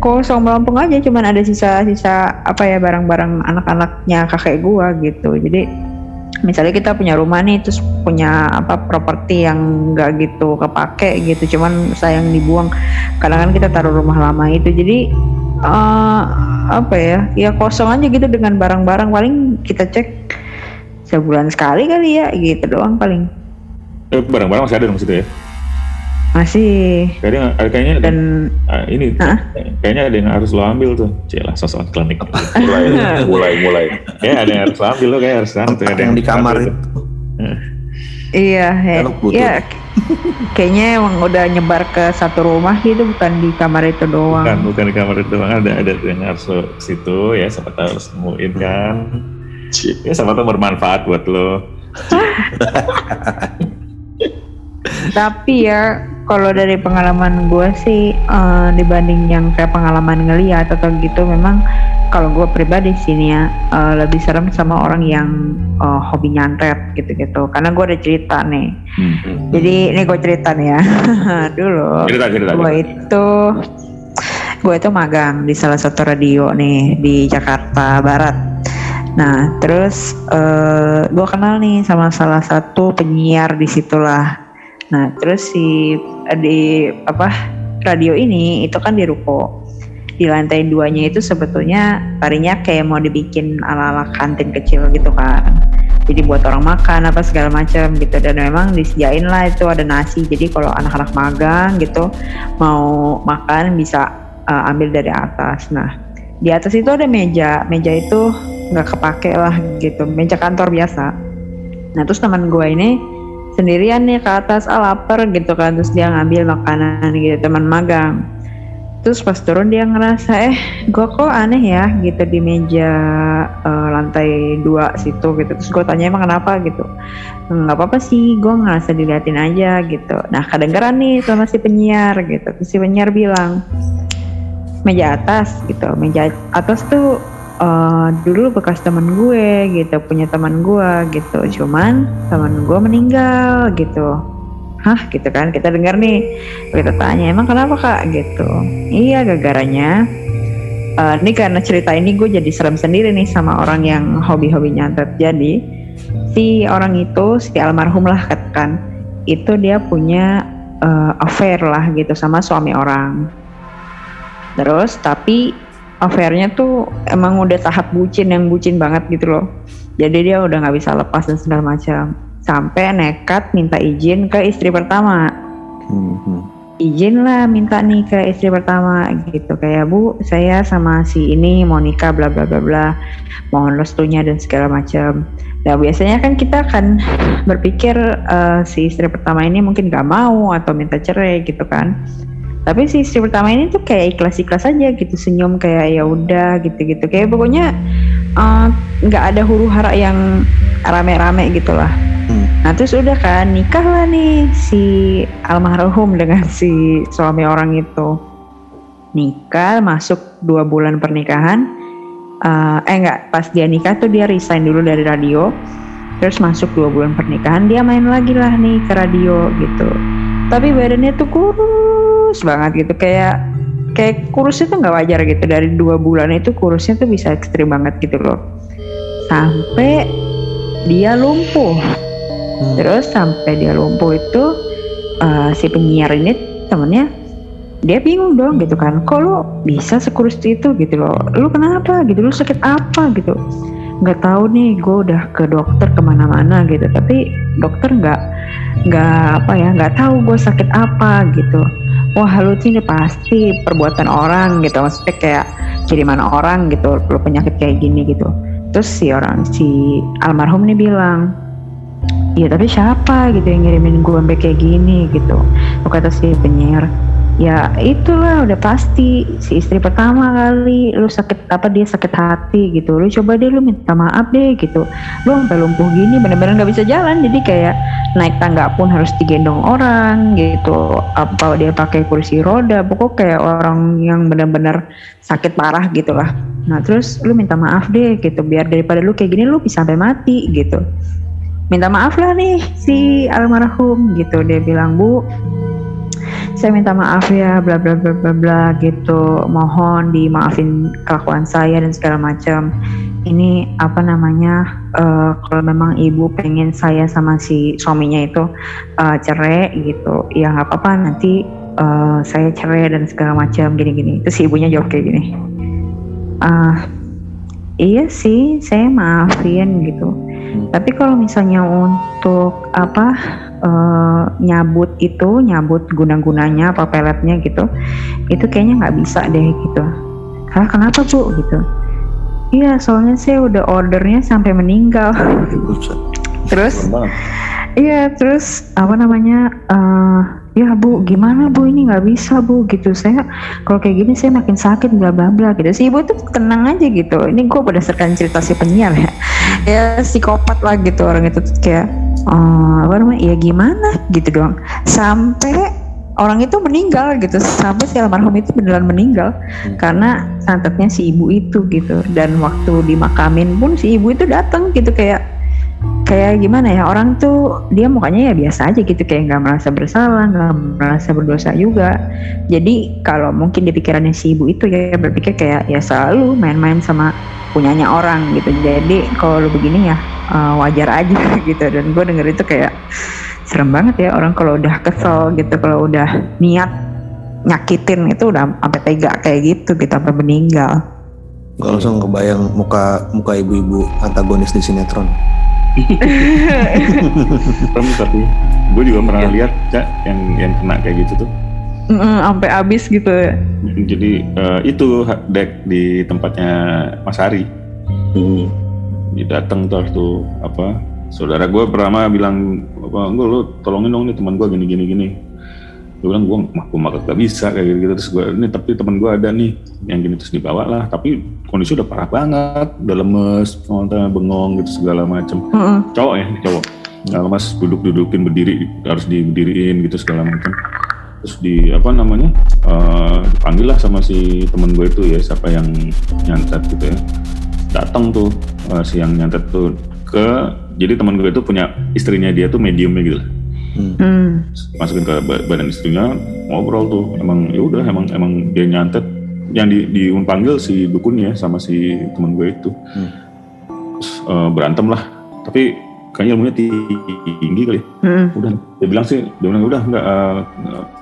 kosong melampung aja, cuman ada sisa-sisa apa ya barang-barang anak-anaknya kakek gue gitu. Jadi misalnya kita punya rumah nih, terus punya apa properti yang nggak gitu kepake gitu, cuman sayang dibuang. Kadang kan kita taruh rumah lama itu, jadi eh, apa ya, ya kosong aja gitu dengan barang-barang paling kita cek sebulan sekali kali ya gitu doang paling
eh, barang-barang masih ada dong situ ya?
masih
Kayaknya, eh, kayaknya ada,
dan
ah, ini,
Hah?
kayaknya ada yang harus lo ambil tuh. Cila, sosok klinik.
mulai *laughs* mulai mulai.
Kayak ada yang harus lo ambil lo kayak harus tuh, ada
yang di kamar itu.
iya ya, ya kayaknya emang udah nyebar ke satu rumah gitu bukan di kamar itu doang
Bukan, bukan di kamar itu doang ada ada yang harus lo ke situ ya. Siapa tahu harus nemuin kan. Ya siapa tahu bermanfaat buat lo.
tapi ya kalau dari pengalaman gue sih eh, dibanding yang kayak pengalaman ngeliat atau gitu memang kalau gue pribadi sini ya eh, lebih serem sama orang yang eh, hobi nyantet gitu-gitu karena gue ada cerita nih
Hmm.
jadi ini gue cerita nih ya *laughs* dulu
Cerita, cerita.
gue itu gue itu magang di salah satu radio nih di Jakarta Barat. Nah terus eh, gue kenal nih sama salah satu penyiar di situlah. Nah terus si di apa radio ini itu kan di ruko. Di lantai duanya itu sebetulnya tadinya kayak mau dibikin ala-ala kantin kecil gitu kan. Jadi buat orang makan apa segala macam gitu dan memang disediain lah itu ada nasi. Jadi kalau anak-anak magang gitu mau makan bisa uh, ambil dari atas. Nah di atas itu ada meja, meja itu nggak kepake lah gitu, meja kantor biasa. Nah terus teman gue ini sendirian nih ke atas, ah lapar gitu kan, terus dia ngambil makanan gitu teman magang. Terus pas turun dia ngerasa eh gue kok aneh ya gitu di meja uh, lantai dua situ gitu. Terus gue tanya emang kenapa gitu. Nggak apa-apa sih, gue ngerasa diliatin aja gitu. Nah kedengeran nih sama si penyiar gitu. Terus si penyiar bilang meja atas gitu. Meja atas tuh uh, dulu bekas teman gue gitu, punya teman gue gitu. Cuman teman gue meninggal gitu. Hah gitu kan? Kita dengar nih kita tanya emang kenapa kak? Gitu. Iya gagaranya. Uh, ini karena cerita ini gue jadi serem sendiri nih sama orang yang hobi-hobi nyantet jadi. Si orang itu si almarhum lah katakan. Itu dia punya uh, affair lah gitu sama suami orang terus tapi affairnya tuh emang udah tahap bucin yang bucin banget gitu loh. Jadi dia udah nggak bisa lepas dan segala macam. Sampai nekat minta izin ke istri pertama.
Hmm, hmm.
izin lah minta nih ke istri pertama gitu. Kayak bu saya sama si ini mau nikah bla bla bla bla. Mohon restunya dan segala macam. Nah biasanya kan kita akan berpikir eh, si istri pertama ini mungkin gak mau atau minta cerai gitu kan tapi si istri pertama ini tuh kayak ikhlas ikhlas aja gitu senyum kayak ya udah gitu gitu kayak pokoknya eh, nggak ada huru hara yang rame-rame gitu lah.
Hmm.
Nah terus udah kan nikah lah nih si almarhum dengan si suami orang itu. Nikah masuk dua bulan pernikahan. Eh, eh enggak pas dia nikah tuh dia resign dulu dari radio. Terus masuk dua bulan pernikahan dia main lagi lah nih ke radio gitu. Tapi badannya tuh kurus banget gitu. Kayak kayak kurusnya tuh nggak wajar gitu. Dari dua bulan itu kurusnya tuh bisa ekstrim banget gitu loh. Sampai dia lumpuh.
Hmm.
Terus sampai dia lumpuh itu eh, si penyiar ini temennya dia bingung dong gitu kan. Kok lo bisa sekurus itu gitu loh? Lu kenapa gitu? Lu sakit apa gitu? Nggak tahu nih gue udah ke dokter ke mana-mana gitu. Tapi dokter nggak nggak apa ya nggak tahu gue sakit apa gitu. Wah lu ini pasti perbuatan orang gitu. Maksudnya kayak kiriman orang gitu lu penyakit kayak gini gitu. Terus si orang si almarhum nih bilang Iya tapi siapa gitu yang ngirimin gue sampai kayak gini gitu? Kata si penyiar ya itulah udah pasti. Si istri pertama kali lu sakit apa dia sakit hati gitu. Lu coba deh lu minta maaf deh gitu. Lu sampai lumpuh gini bener-bener nggak bisa jalan. Jadi kayak naik tangga pun harus digendong orang gitu. Apa dia pakai kursi roda pokok kayak orang yang bener-bener sakit parah gitu lah nah terus lu minta maaf deh gitu. Biar daripada lu kayak gini lu bisa sampai mati gitu. Minta maaf lah nih si almarhum gitu. Dia bilang bu saya minta maaf ya bla bla bla bla bla gitu. Mohon dimaafin kelakuan saya dan segala macam. Ini apa namanya uh, kalau memang ibu pengen saya sama si suaminya itu uh, cerai gitu ya nggak apa-apa nanti uh, saya cerai dan segala macam gini-gini. Itu si ibunya jawab kayak gini. Uh, iya sih saya maafin gitu tapi kalau misalnya untuk apa uh, nyabut itu nyabut guna-gunanya apa peletnya gitu itu kayaknya nggak bisa deh gitu. Hah kenapa bu? Gitu. Iya soalnya saya udah ordernya sampai meninggal. Terus? Iya terus apa namanya uh, ya bu gimana bu? Ini nggak bisa bu gitu. Saya kalau kayak gini saya makin sakit bla bla bla gitu. Si ibu tuh tenang aja gitu. Ini gue berdasarkan cerita si penyiar ya. Ya psikopat lah gitu orang itu kayak oh, apa namanya? Ya gimana? gitu doang. Sampai orang itu meninggal gitu. Sampai si almarhum itu beneran meninggal karena santetnya si ibu itu gitu. Dan waktu dimakamin pun si ibu itu datang gitu kayak kayak gimana ya orang tuh dia mukanya ya biasa aja gitu kayak nggak merasa bersalah nggak merasa berdosa juga. Jadi kalau mungkin di pikirannya si ibu itu ya berpikir kayak ya selalu main-main sama punyanya orang gitu. Jadi kalau lu begini ya uh, wajar aja *laughs* gitu. Dan gue denger itu kayak serem banget ya orang kalau udah kesel gitu kalau udah niat nyakitin itu udah sampai tega kayak gitu gitu sampai meninggal.
Gak langsung kebayang muka muka ibu-ibu antagonis di sinetron *laughs*
serem tapi gue juga pernah ya. lihat cak yang yang kena kayak gitu tuh
mm, sampai habis gitu
jadi uh, itu dek di tempatnya Mas Ari hmm. dia datang terus tuh apa saudara gue pertama bilang apa gue lu tolongin dong nih teman gue gini gini gini gue bilang gue mah gue makan gak bisa kayak gitu, gitu terus gue ini tapi teman gue ada nih yang gini terus dibawa lah. Tapi kondisi udah parah banget udah lemes bengong gitu segala macem. Mm -hmm. cowok ya cowok. Nggak lemas duduk dudukin berdiri harus diberdiriin gitu segala macam terus di apa namanya uh, dipanggil lah sama si temen gue itu ya siapa yang nyantet gitu ya. Datang tuh uh, si yang nyantet tuh ke jadi teman gue itu punya istrinya dia tuh mediumnya gitu lah hmm. masukin ke badan istrinya ngobrol tuh emang ya udah emang emang dia nyantet yang di, dipanggil si dukunnya sama si teman gue itu hmm. Terus, uh, berantem lah tapi kayaknya ilmunya tinggi kali hmm. udah dia bilang sih dia bilang udah nggak uh,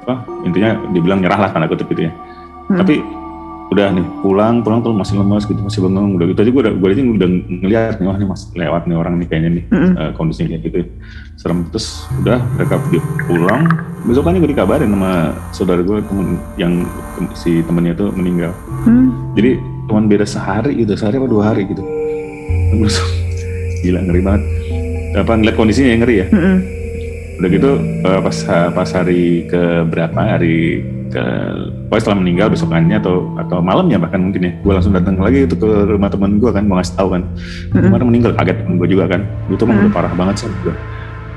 apa intinya dia bilang nyerah lah tanda kutip gitu ya hmm. tapi udah nih pulang pulang tuh masih lemas gitu masih bengong udah gitu. Aja gue udah gue aja udah ngeliat nih wah nih masih lewat nih orang nih kayaknya nih mm-hmm. uh, kondisinya kayak gitu serem terus udah mereka pergi pulang. Besokannya gue dikabarin sama saudara gue temen yang si temennya tuh meninggal. Mm. jadi cuman beda sehari gitu sehari apa dua hari gitu. Terus gila ngeri banget. Apa ngeliat kondisinya yang ngeri ya? Mm-hmm. udah gitu uh, pas pas hari ke berapa hari pokoknya setelah meninggal besokannya atau atau malamnya bahkan mungkin ya gue langsung datang lagi itu ke rumah temen gue kan mau ngasih tahu kan kemarin meninggal kaget temen gue juga kan itu emang mm-hmm. udah parah banget sih gue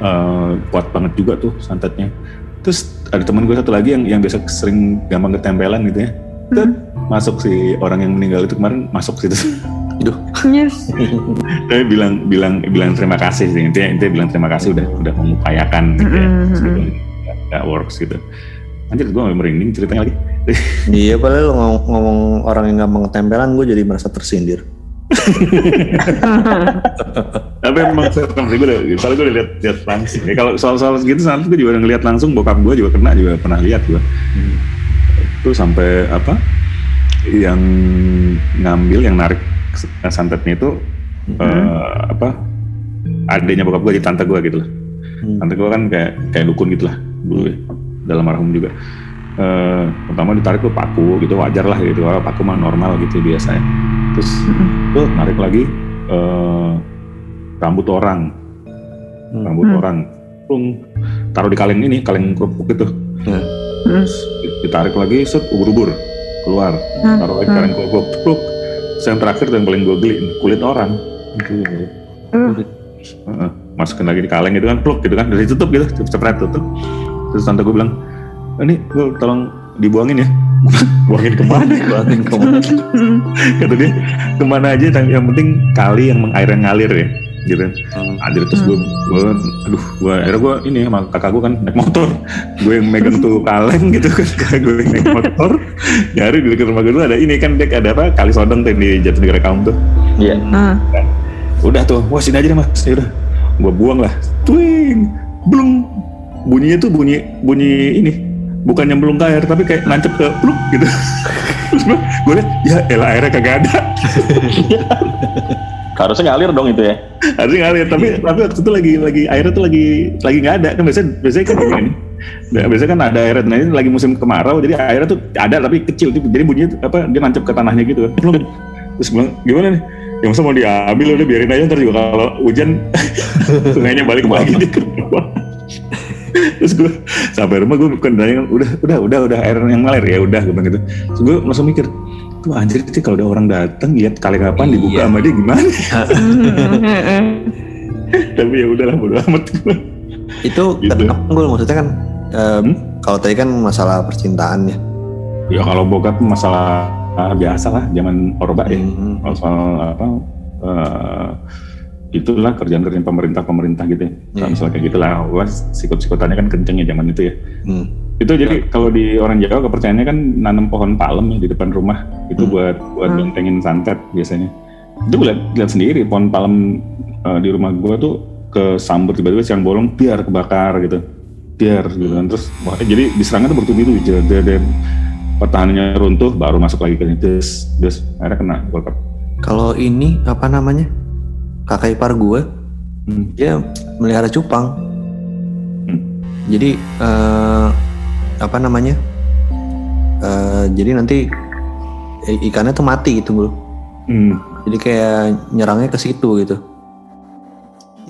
uh, kuat banget juga tuh santetnya terus ada temen gue satu lagi yang yang biasa sering gampang ketempelan gitu ya mm-hmm. masuk si orang yang meninggal itu kemarin masuk situ *laughs* Duh. Yes. *laughs* Tapi bilang bilang bilang terima kasih sih intinya intinya bilang terima kasih udah udah mengupayakan gitu ya. Mm-hmm. Gak works gitu. Anjir gue merinding ceritanya lagi. *laughs*
iya padahal ngomong, ngomong orang yang gampang ketempelan gue jadi merasa tersindir. *laughs*
Tapi emang serem sih gue udah, kalau gue udah lihat lihat langsung. Ya, kalau soal-soal gitu nanti gue juga udah ngeliat langsung bokap gue juga kena juga pernah lihat gue. Itu sampai apa? Yang ngambil yang narik santetnya itu eh, apa? Adanya bokap gue di tante gue gitu lah. Tante gue kan kayak kayak dukun gitu lah dulu ya. Dalam marhum juga. Eh, pertama ditarik tuh paku gitu wajar lah gitu Kalau paku mah normal gitu biasanya terus tuh narik lagi eh, rambut orang rambut
Hmm.
orang plung taruh di kaleng ini kaleng kerupuk itu
Ya.
Hmm.
ditarik lagi set ubur-ubur keluar
Hmm.
taruh lagi kaleng kerupuk pluk Terus yang terakhir yang paling gue geli kulit orang Gitu.
Uh.
Heeh. masukin lagi di kaleng gitu kan pluk gitu kan dari tutup gitu cepet tutup terus tante gue bilang ini gue tolong dibuangin ya. *laughs* Buangin ke mana? *laughs*
Buangin ke mana? *laughs*
kata dia ke mana aja yang yang penting kali yang air yang ngalir ya. Gitu. Anjir terus gue, gue, aduh, gue akhirnya gue ini sama kakak gue kan naik motor, gue yang megang tuh kaleng gitu kan, kakak gue yang naik motor, nyari di dekat rumah gue dulu ada ini kan dek ada apa? Kali sodong tuh di Jatinegara Kaum tuh,
Iya.
Ah.
udah tuh, wah sini aja deh mas, ya udah, gue buang lah, twing, belum, bunyinya tuh bunyi bunyi ini, bukan yang belum air tapi kayak nancep ke pluk gitu, terus gue, liat, ya elah airnya kagak ada,
Harusnya ngalir dong itu ya.
harusnya ngalir tapi tapi waktu itu lagi lagi airnya tuh lagi lagi nggak ada. Kan biasanya biasanya kan gini Nah, biasanya kan ada airnya. Nah ini lagi musim kemarau jadi airnya tuh ada tapi kecil. Tuh jadi bunyinya tuh, apa dia nancep ke tanahnya gitu. Kan terus bilang gimana nih? Ya masa mau diambil udah biarin aja ntar juga kalau hujan *laughs* sungainya balik lagi. *laughs* Dia ke bawah. Terus gue sampai rumah gue bukan nanya udah udah udah udah air yang ngalir ya udah gue bilang gitu terus gue langsung mikir tuh anjir sih kalau ada orang datang lihat kali kapan dibuka
Iya.
sama dia gimana *laughs* tapi ya udahlah bodo amat
Itu
Gitu.
kenapa gue maksudnya kan eh,
Hmm?
kalau tadi kan masalah percintaan ya.
ya kalau bokap masalah ah, biasa lah zaman orba ya
Hmm.
Kalau soal apa eh, itulah kerjaan-kerjaan pemerintah-pemerintah gitu ya. Kalau
Iya.
misalnya kayak gitulah, wah sikut-sikutannya kan kenceng ya zaman itu ya.
Hmm.
Itu jadi kalau di orang Jawa kepercayaannya kan nanam pohon palem ya di depan rumah itu
Hmm.
buat buat
Hmm.
bentengin santet biasanya. Itu gue liat sendiri pohon palem eh, di rumah gue tuh ke sambur tiba-tiba siang bolong biar kebakar gitu, biar gitu kan terus wah, jadi diserangnya tuh bertubi-tubi dia pertahanannya runtuh baru masuk lagi ke terus terus akhirnya kena bokap.
Kalau ini apa namanya? Kakak ipar gue,
Hmm.
dia melihara cupang.
Hmm.
Jadi eh, apa namanya? Eh, jadi nanti ikannya tuh mati gitu bro.
Hmm.
Jadi kayak nyerangnya ke situ gitu.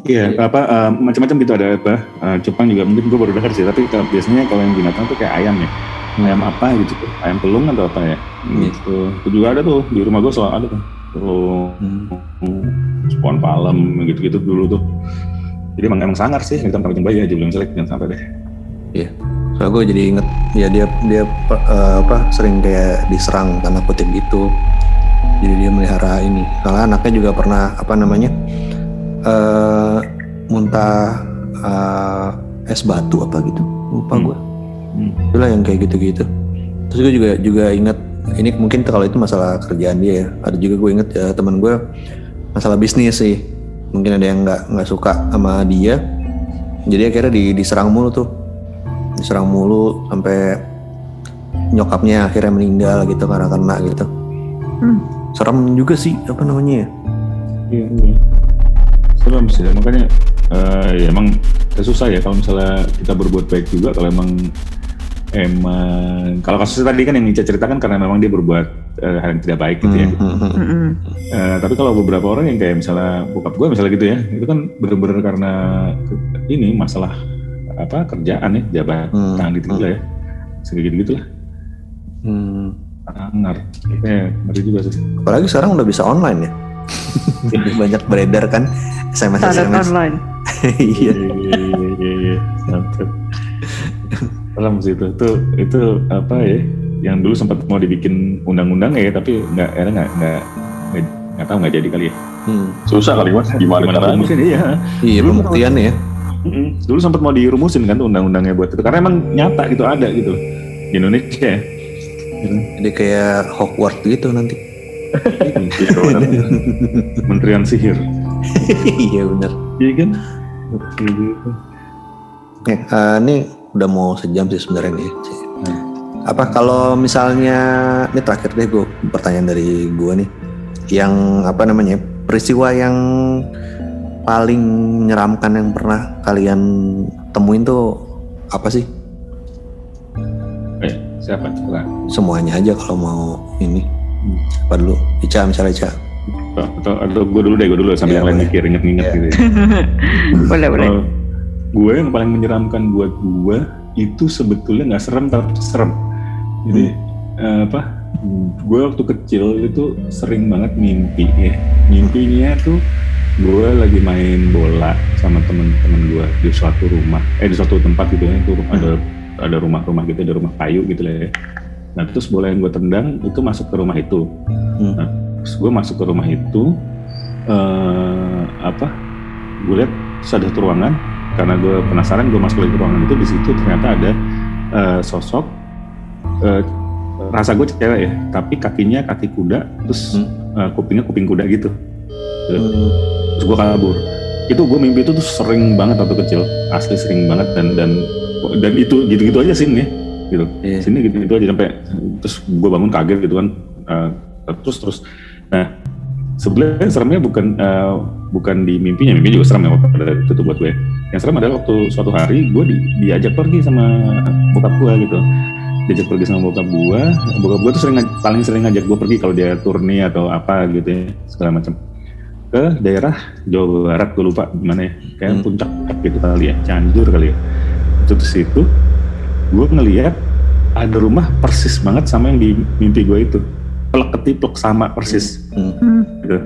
Iya, apa eh, macam-macam gitu ada apa? eh, cupang juga mungkin gue baru dengar sih, tapi kalau- biasanya kalau yang binatang tuh kayak ayam ya. Ayam apa gitu? Ayam pelung atau apa ya? Gitu. Itu juga ada tuh di rumah gue selalu ada tuh. Pelung,
Hmm.
pohon palem gitu-gitu dulu tuh. Jadi emang, emang sangar sih, kita pakai bayi aja belum jelek jangan sampai deh.
Soalnya gue jadi inget ya dia dia eh, apa sering kayak diserang tanda kutip gitu. Jadi dia melihara ini. Soalnya anaknya juga pernah apa namanya eh muntah eh, es batu apa gitu. Lupa
Hmm.
gue.
Hmm.
Itulah yang kayak gitu-gitu. Terus gue juga juga inget ini mungkin kalau itu masalah kerjaan dia ya. Ada juga gue inget ya teman gue masalah bisnis sih. Mungkin ada yang nggak nggak suka sama dia. Jadi akhirnya di, diserang mulu tuh diserang mulu sampai nyokapnya akhirnya meninggal gitu karena kena gitu.
Hmm.
Serem juga sih apa namanya ya?
Iya, iya. Serem sih, makanya eh, ya emang ya susah ya kalau misalnya kita berbuat baik juga kalau emang emang kalau kasusnya tadi kan yang Ica ceritakan karena memang dia berbuat eh, hal yang tidak baik gitu ya.
Hmm, hmm, hmm.
Mm-mm.
Eh, tapi kalau beberapa orang yang kayak misalnya bokap gue misalnya gitu ya, itu kan bener-bener karena ini masalah apa kerjaan ya, jabatan
Hmm,
gitu lah ya, segitu gitu lah.
Hmm.
Sangar, kayak ngeri juga sih.
Apalagi sekarang udah bisa online ya. *laughs* Banyak beredar kan SMS SMS.
online. *laughs*
Iya.
iya iya iya Mantap. Serem sih itu itu itu apa ya yang dulu sempat mau dibikin undang-undang ya tapi nggak era nggak nggak nggak tahu nggak jadi kali ya
Hmm.
Susah kali mas. Gimana, caranya?
mungkin iya
Iya
Dulu
pembuktiannya ya.
Dulu sempat mau dirumusin kan undang-undangnya buat itu karena emang nyata gitu ada gitu di Indonesia ya. Gitu.
Jadi kayak Hogwarts gitu nanti. *laughs*
Menterian sihir.
iya bener.
Iya kan?
Nih, eh, ini udah mau sejam sih sebenarnya nih. Apa kalau misalnya ini terakhir deh gue pertanyaan dari gue nih, yang apa namanya peristiwa yang paling menyeramkan yang pernah kalian temuin tuh apa sih?
Eh, siapa?
Semuanya aja kalau mau ini. Apa dulu? Ica misalnya Ica.
Atau, atau gue dulu deh, gue dulu sambil
Iya,
yang lain mikir, inget-inget
Iya.
gitu. ya. *laughs*
boleh boleh.
Gue yang paling menyeramkan buat gue itu sebetulnya nggak serem tapi serem. Jadi eh, apa? Gue waktu kecil itu sering banget mimpi ya. Mimpinya tuh gue lagi main bola sama temen-temen gue di suatu rumah, eh di suatu tempat gitu ya. Itu ada ada rumah-rumah gitu, ada rumah kayu gitu lah ya. Nah terus bola yang gue tendang itu masuk ke rumah itu.
Hmm.
Nah, terus gue masuk ke rumah itu eh apa? Gue lihat ada satu ruangan karena gue penasaran gue masuk lagi ke ruangan itu di situ ternyata ada eh, sosok eh, rasa gue cewek ya tapi kakinya kaki kuda terus eh, kupingnya kuping kuda gitu.
Hmm.
terus gue kabur. Itu gue mimpi itu tuh sering banget waktu kecil asli sering banget dan dan dan itu gitu-gitu aja sih nih gitu.
Iya.
sini gitu-gitu aja sampai terus gue bangun kaget gitu kan Eh, terus terus. Nah sebenarnya seremnya bukan eh, bukan di mimpinya mimpi juga serem ya pada itu tuh buat gue yang serem adalah waktu suatu hari gue di- diajak pergi sama bokap gue gitu. Diajak pergi sama bokap gue bokap gue tuh sering paling sering ngajak gue pergi kalau dia turni atau apa gitu ya segala macam. Ke daerah Jawa Barat gue lupa gimana ya. Kayak
Hmm.
puncak gitu kali ya Cianjur kali ya. Itu di situ gue ngelihat ada rumah persis banget sama yang di mimpi gue itu. Pelek ketiplek sama persis.
Hmm.
Hmm.
gitu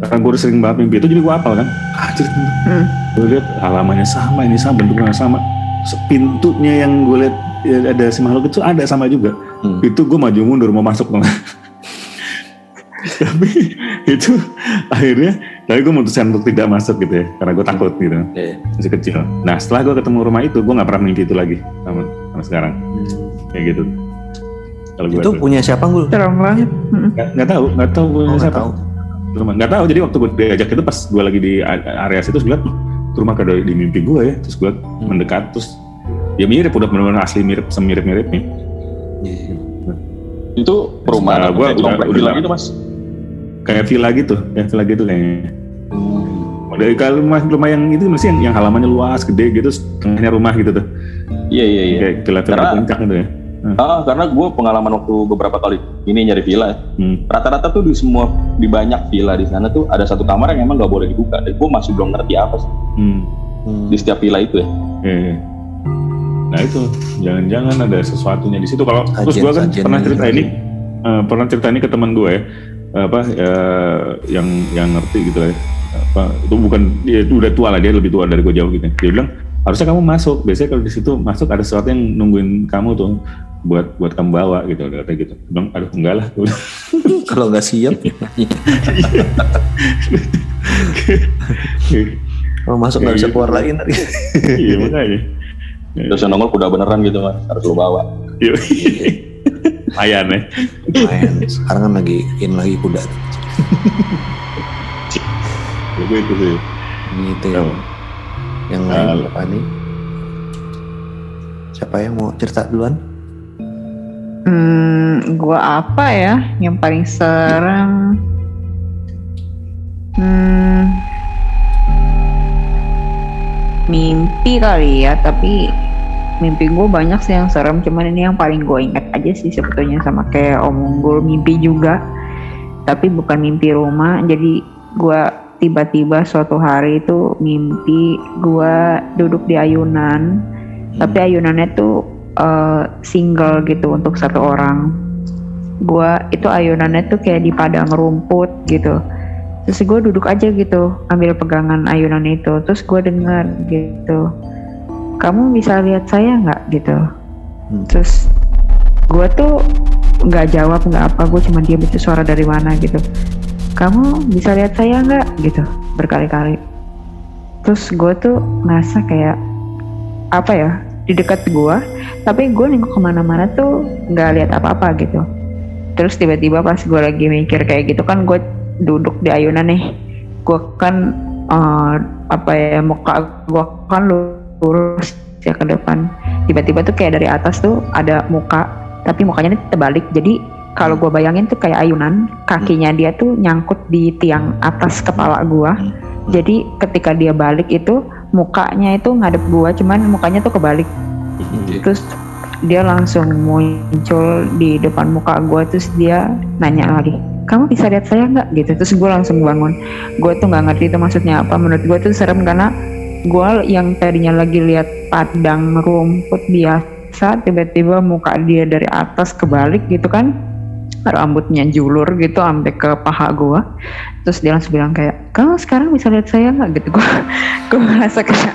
karena gue udah sering banget mimpi itu jadi gue apal kan anjir
Hmm.
gue lihat halamannya sama ini sama bentuknya sama sepintunya yang gue lihat ya, ada si makhluk itu ada sama juga
Hmm.
itu gue maju mundur mau masuk dong *laughs* tapi itu akhirnya tapi gue memutuskan untuk tidak masuk gitu ya karena gue takut gitu
Iya.
masih kecil nah setelah gue ketemu rumah itu gue nggak pernah mimpi itu lagi sama, sama sekarang kayak gitu kalau gue
Itu punya siapa gue?
Serem banget. Hmm.
nggak tahu nggak tahu gue
Oh, nggak
siapa
tahu.
Rumah nggak tahu jadi waktu gue diajak itu pas gue lagi di area situ gue lihat "Loh, itu rumah kayak di mimpi gue ya terus gue mendekat terus ya mirip udah benar-benar asli mirip semirip miripnya
Iya.
Itu perumahan
Nah,
di
udah-
komplek
udah lama.
gitu mas.
kayak villa gitu kayak villa gitu kayaknya dari kalau rumah rumah yang itu mesti yang, yang halamannya luas gede gitu tengahnya rumah gitu tuh
Iya iya iya.
kayak villa villa puncak gitu ya
Ah, karena gue pengalaman waktu beberapa kali ini nyari villa,
hmm.
rata-rata tuh di semua di banyak villa di sana tuh ada satu kamar yang emang nggak boleh dibuka. Dan gue masih belum ngerti apa sih
Hmm.
Hmm.
di setiap villa itu ya.
Iya. Nah itu jangan-jangan ada sesuatunya di situ. Kalau terus gue kan pernah cerita
gitu.
ini, eh, pernah cerita ini ke teman gue ya, apa eh, yang yang ngerti gitu ya. Apa itu bukan dia itu udah tua lah dia lebih tua dari gue jauh gitu. Dia bilang harusnya kamu masuk. Biasanya kalau di situ masuk ada sesuatu yang nungguin kamu tuh buat buat kamu bawa gitu kata gitu. Bilang aduh enggak lah. *laughs*
Kalau nggak siap, *laughs* kalau masuk nggak bisa keluar lagi ntar. *laughs*
iya makanya.
Terus nongol kuda beneran gitu mas, harus lo bawa.
Iya. Lumayan ya.
Lumayan. Sekarang kan lagi in lagi kuda.
Gue itu sih.
Gitu ya. Yang lain
Halo.
apa nih? Siapa yang mau cerita duluan?
Hmm, gua apa ya yang paling serem? Hmm, mimpi kali ya, tapi mimpi gue banyak sih yang serem. Cuman ini yang paling gue ingat aja sih sebetulnya sama kayak Om Unggul mimpi juga, tapi bukan mimpi rumah. Jadi gue tiba-tiba suatu hari itu mimpi gue duduk di ayunan, tapi ayunannya tuh eh, single gitu untuk satu orang. Gua itu ayunannya tuh kayak di padang rumput gitu. Terus gue duduk aja gitu, ambil pegangan ayunan itu. Terus gue dengar gitu, kamu bisa lihat saya nggak gitu.
Hmm.
Terus gue tuh nggak jawab nggak apa, gue cuma diam itu suara dari mana gitu. Kamu bisa lihat saya nggak? Gitu berkali-kali. Terus gue tuh ngerasa kayak apa ya di dekat gue tapi gue nengok ke mana-mana tuh nggak lihat apa-apa gitu. Terus tiba-tiba pas gue lagi mikir kayak gitu kan gue duduk di ayunan nih. Gue kan uh, apa ya muka gue kan lurus ya ke depan. Tiba-tiba tuh kayak dari atas tuh ada muka tapi mukanya ini terbalik. Jadi kalau gue bayangin tuh kayak ayunan kakinya dia tuh nyangkut di tiang atas kepala gue jadi ketika dia balik itu mukanya itu ngadep gue cuman mukanya tuh kebalik. Terus dia langsung muncul di depan muka gue terus dia nanya lagi kamu bisa lihat saya nggak? Gitu. Terus gue langsung bangun. Gue tuh nggak ngerti itu maksudnya apa. Menurut gue tuh serem karena gue yang tadinya lagi lihat padang rumput biasa tiba-tiba muka dia dari atas kebalik gitu kan rambutnya julur gitu sampai ke paha gue terus dia langsung bilang kayak kamu sekarang bisa lihat saya nggak gitu gue *laughs* gue ngerasa kayak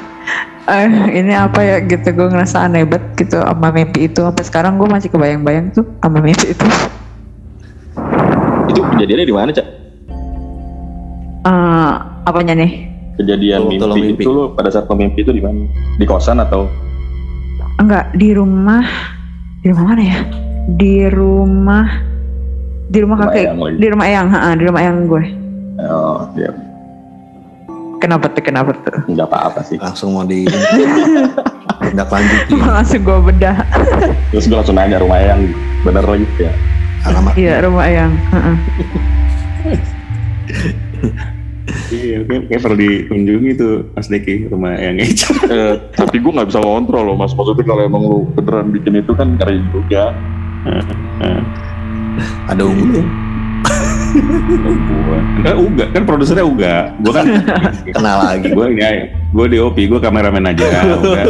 uh, ini apa ya gitu gue ngerasa aneh banget gitu sama mimpi itu sampai sekarang gue masih kebayang-bayang tuh sama mimpi itu
itu kejadiannya di mana cak?
Uh, apanya nih?
Kejadian mimpi, mimpi itu lo pada saat mimpi itu di mana? Di kosan atau?
Enggak di rumah di rumah mana ya? Di rumah di rumah, rumah kakek di rumah eyang, ha, di rumah eyang gue.
Oh iya.
Kenapa tuh? Kenapa tuh?
Enggak apa-apa sih.
Langsung mau di *laughs* tindak lanjut.
langsung gue bedah.
Terus gue langsung nanya rumah yang bener lagi ya.
Alamat. Iya rumah yang.
Iya, kayak, perlu dikunjungi tuh Mas Deki rumah yang Eca. *laughs*
eh, tapi gue nggak bisa ngontrol loh Mas. Maksudnya kalau emang lu beneran bikin itu kan keren juga.
Ada ungu
gua. Enggak Uga, kan produsernya Uga. Gua kan *laughs*
kenal lagi.
Gua ya, gua DOP, gua kameramen aja. *laughs* Uga.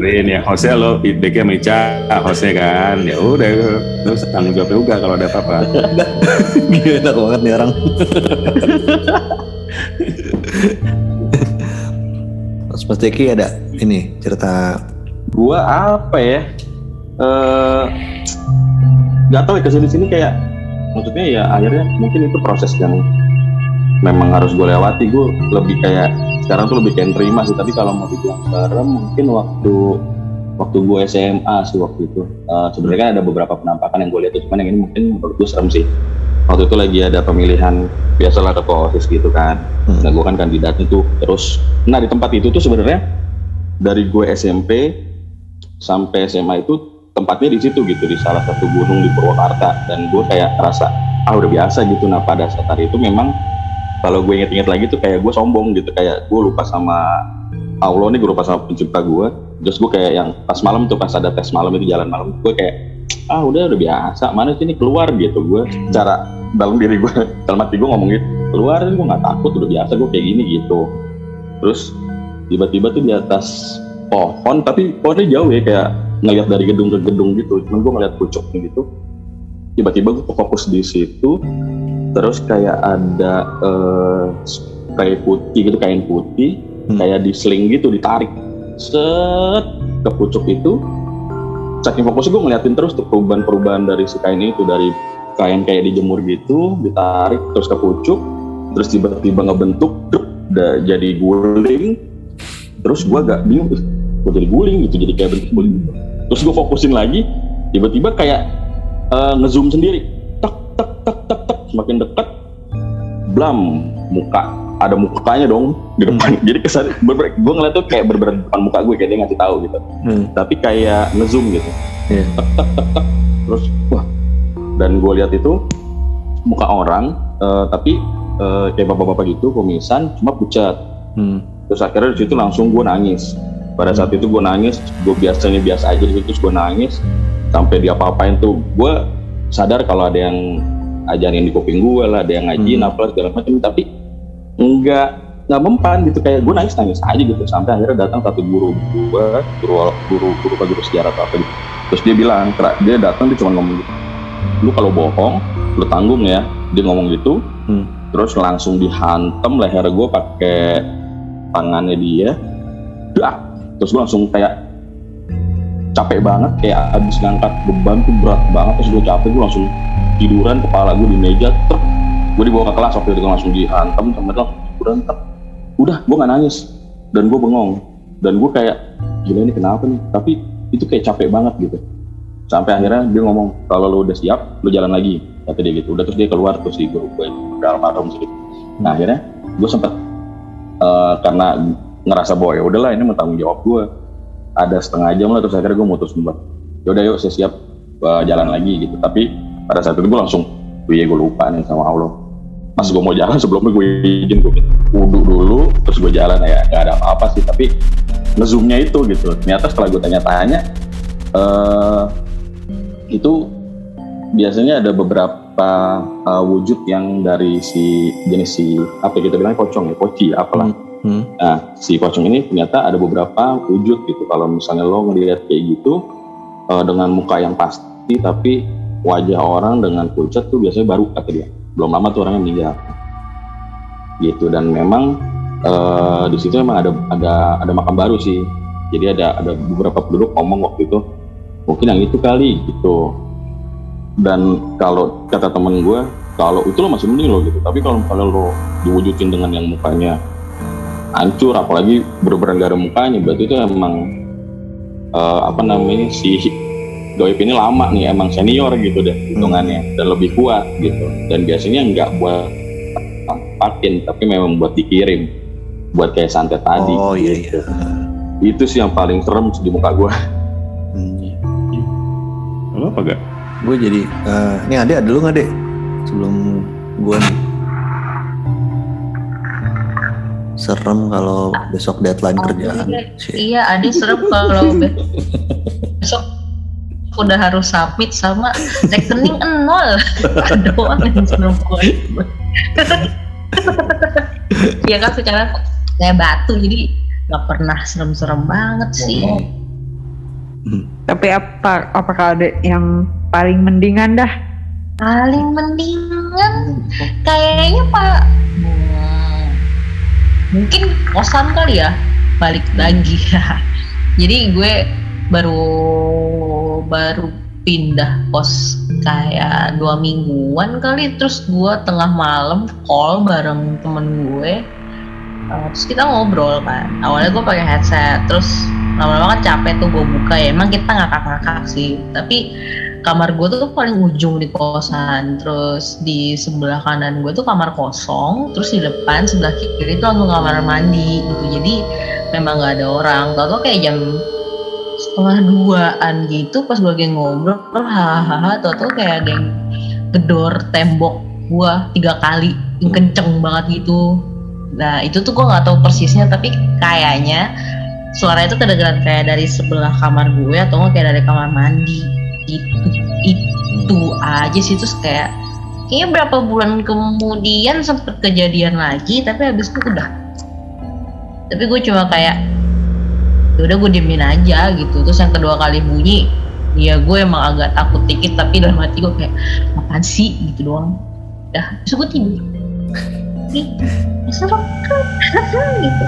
Ini ya hostnya lo feedbacknya sama Ica, hostnya kan. Ya udah, terus tanggung jawabnya Uga kalau ada apa-apa. *laughs*
Gila enak banget nih orang. Mas Mas Deki ada ini cerita
gua apa ya? Eh uh, nggak tahu ya ke sini sini kayak maksudnya ya akhirnya mungkin itu proses yang memang harus gue lewati. Gue lebih kayak sekarang tuh lebih kayak terima sih. Tapi kalau mau dibilang serem mungkin waktu waktu gue SMA sih waktu itu. Uh, sebenarnya kan ada beberapa penampakan yang gue lihat cuman yang ini mungkin menurut gue serem sih. Waktu itu lagi ada pemilihan biasalah ketua osis gitu kan. Hmm. nah gue kan kandidatnya tuh terus nah di tempat itu tuh sebenarnya dari gue SMP sampai SMA itu tempatnya di situ gitu di salah satu gunung di Purwakarta. Dan gue kayak rasa ah udah biasa gitu. Nah pada saat hari itu memang kalau gue inget-inget lagi tuh kayak gue sombong gitu. Kayak gue lupa sama Allah nih gue lupa sama pencipta gue terus gue kayak yang pas malam tuh pas ada tes malam itu jalan malam gue kayak ah udah udah biasa. Mana sih ini keluar? Gitu. Gue cara dalam diri gue *laughs* dalam hati gue ngomong gitu keluar gue nggak takut udah biasa gue kayak gini gitu. Terus tiba-tiba tuh di atas pohon tapi pohonnya jauh ya kayak ngeliat dari gedung ke gedung gitu. Cuman gue ngeliat pucuknya gitu. Tiba-tiba gue fokus di situ. Terus kayak ada uh, kayak putih gitu kain putih. Hmm. kayak di sling gitu ditarik. Set ke pucuk itu. Saking fokusnya gue ngeliatin terus tuh perubahan-perubahan dari si kain itu. Dari kain kayak dijemur gitu ditarik terus ke pucuk. Terus tiba-tiba ngebentuk udah jadi guling. Terus gue agak bingung gue jadi guling gitu? Jadi kayak bentuk guling terus gue fokusin lagi tiba-tiba kayak uh, ngezoom sendiri. Tek tek tek tek tek. Semakin dekat blam muka. Ada mukanya dong di depan. Hmm. jadi kesan gue ngeliat tuh kayak berberan depan muka gue kayak dia ngasih tahu gitu. Hmm. tapi kayak ngezoom gitu. Yeah. tek tek tek tek. Terus wah. Dan gue lihat itu muka orang uh, tapi uh, kayak bapak-bapak gitu komisan cuma pucat. Hmm. terus akhirnya di situ langsung gue nangis pada saat itu gue nangis gue biasanya biasa aja terus gue nangis sampai dia apa-apain tuh. Gue sadar kalau ada yang ajarin di kuping gue lah ada yang ngajiin hmm. apa segala macam tapi enggak nggak mempan gitu. Kayak gue nangis nangis aja gitu sampai akhirnya datang satu guru gue guru guru guru guru sejarah atau apa gitu. Terus dia bilang dia datang dia cuma ngomong gitu. Lu kalau bohong lu tanggung ya. Dia ngomong gitu. Hmm. terus langsung dihantem leher gue pakai tangannya dia. Dah terus gue langsung kayak capek banget kayak abis ngangkat beban tuh berat banget. Terus gue capek gue langsung tiduran kepala gue di meja ter gue dibawa ke kelas waktu itu langsung dihantam sama dia tiduran ter udah gue nggak nangis. Dan gue bengong. Dan gue kayak gila ini kenapa nih? Tapi itu kayak capek banget gitu. Sampai akhirnya dia ngomong kalau lo udah siap lo jalan lagi kata dia gitu. Udah terus dia keluar terus si guru gue udah almarhum sih. Nah akhirnya gue sempet uh, karena ngerasa bahwa ya udahlah ini tanggung jawab gue ada setengah jam lah terus akhirnya gue mutus buat yaudah yuk saya siap uh, jalan lagi gitu. Tapi pada saat itu gue langsung iya gue lupa nih sama Allah. Pas gue mau jalan sebelumnya gue izin gue wudhu dulu terus gue jalan ya nggak ada apa-apa sih tapi ngezoomnya itu gitu. Ternyata setelah gue tanya-tanya uh, itu biasanya ada beberapa uh, wujud yang dari si jenis si apa kita bilang pocong ya poci apalah. Hmm. Hmm. nah si pocong ini ternyata ada beberapa wujud gitu. Kalau misalnya lo ngelihat kayak gitu uh, dengan muka yang pasti tapi wajah orang dengan pucat tuh biasanya baru kata dia. Belum lama tuh orangnya meninggal. Gitu dan memang uh, di situ memang ada ada ada makam baru sih. Jadi ada ada beberapa penduduk ngomong waktu itu mungkin yang itu kali gitu. Dan kalau kata temen gue kalau itu lo masih mending lo gitu. Tapi kalau misalnya lo diwujudin dengan yang mukanya hancur apalagi bener-bener gak ada mukanya. Berarti itu emang uh, apa namanya si Goib ini lama nih emang senior gitu deh hitungannya hmm. dan lebih kuat gitu. Dan biasanya nggak buat tampakin tapi memang buat dikirim buat kayak santet tadi
oh iya iya.
Itu sih yang paling serem di muka gue
hmm. apa gak
gue jadi uh, ini ada dulu nggak deh sebelum gue nih serem kalau besok deadline oh, kerjaan.
iya. Ada serem kalau *laughs* besok udah harus submit sama rekening nol. Doang yang serem ya kan secara kayak batu jadi nggak pernah serem-serem banget sih.
Hmm. tapi apa apakah ada yang paling mendingan dah?
Paling mendingan? Kayaknya pak hmm, mungkin kosan kali ya balik lagi. *laughs* Jadi gue baru baru pindah pos kayak dua mingguan kali. Terus gue tengah malam call bareng temen gue. Uh, terus kita ngobrol kan. Awalnya gue pakai headset. Terus lama-lama kan capek tuh gue buka ya. Emang kita ngakak-ngakak sih. Tapi kamar gue tuh paling ujung di kosan terus di sebelah kanan gue tuh kamar kosong terus di depan sebelah kiri itu langsung kamar mandi gitu. Jadi memang gak ada orang. Tau kayak jam setengah duaan gitu pas gue lagi ngobrol hahaha tau tau kayak ada yang gedor tembok gua tiga kali yang kenceng banget gitu. Nah itu tuh gue nggak tahu persisnya tapi kayaknya suara itu kedengeran kayak dari sebelah kamar gue atau nggak kayak dari kamar mandi itu itu aja sih. Terus kayak kayaknya berapa bulan kemudian sempet kejadian lagi tapi habis itu udah. Tapi gue cuma kayak Ya udah gue diemin aja gitu. Terus yang kedua kali bunyi ya gue emang agak takut dikit tapi dalam hati gue kayak apaan sih? Gitu doang. Dah terus gue tidur. *laughs* Gitu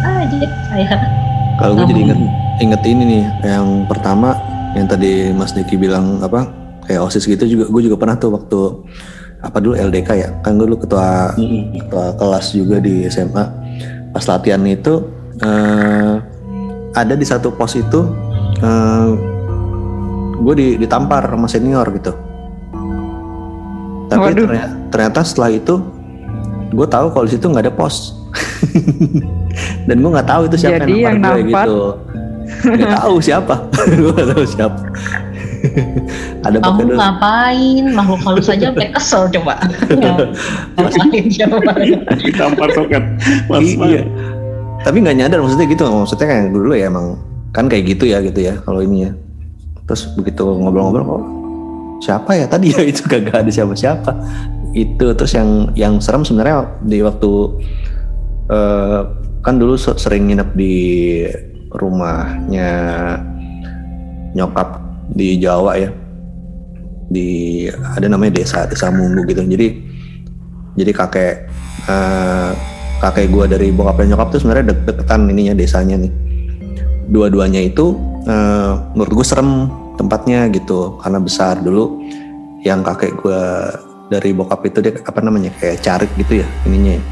aja saya
kalau gue jadi inget inget ini nih yang pertama yang tadi Mas Diki bilang apa kayak osis gitu juga gue juga pernah tuh waktu apa dulu LDK ya. Kan gue dulu ketua ketua kelas juga di SMA pas latihan itu uh, ada di satu pos itu eh, gue di, ditampar sama senior gitu. Tapi ternyata, ternyata setelah itu gue tahu kalau di situ nggak ada pos. *laughs* Dan gue nggak tahu itu siapa
Jadi yang nampar gue gitu
nggak tahu siapa. *laughs* Gue tahu siapa. *laughs*
Ada kamu ngapain? Makhluk halus saja *laughs* sampai kesel coba.
Ngapain siapa? Ditampar soket. Mas iya.
Tapi nggak nyadar maksudnya gitu maksudnya kayak dulu ya emang kan kayak gitu ya gitu ya kalau ini ya terus begitu ngobrol-ngobrol kok siapa ya? Tadi ya itu kagak ada siapa-siapa. Itu terus yang yang serem sebenarnya di waktu uh, kan dulu sering nginep di rumahnya nyokap di Jawa ya. Di ada namanya desa desa Munggu gitu. Jadi jadi kakek uh, kakek gue dari bokap dan nyokap tuh sebenarnya dek deketan ininya desanya nih. Dua-duanya itu uh, menurut gue serem tempatnya gitu. Karena besar dulu yang kakek gue dari bokap itu dia apa namanya kayak carik gitu ya ininya ya.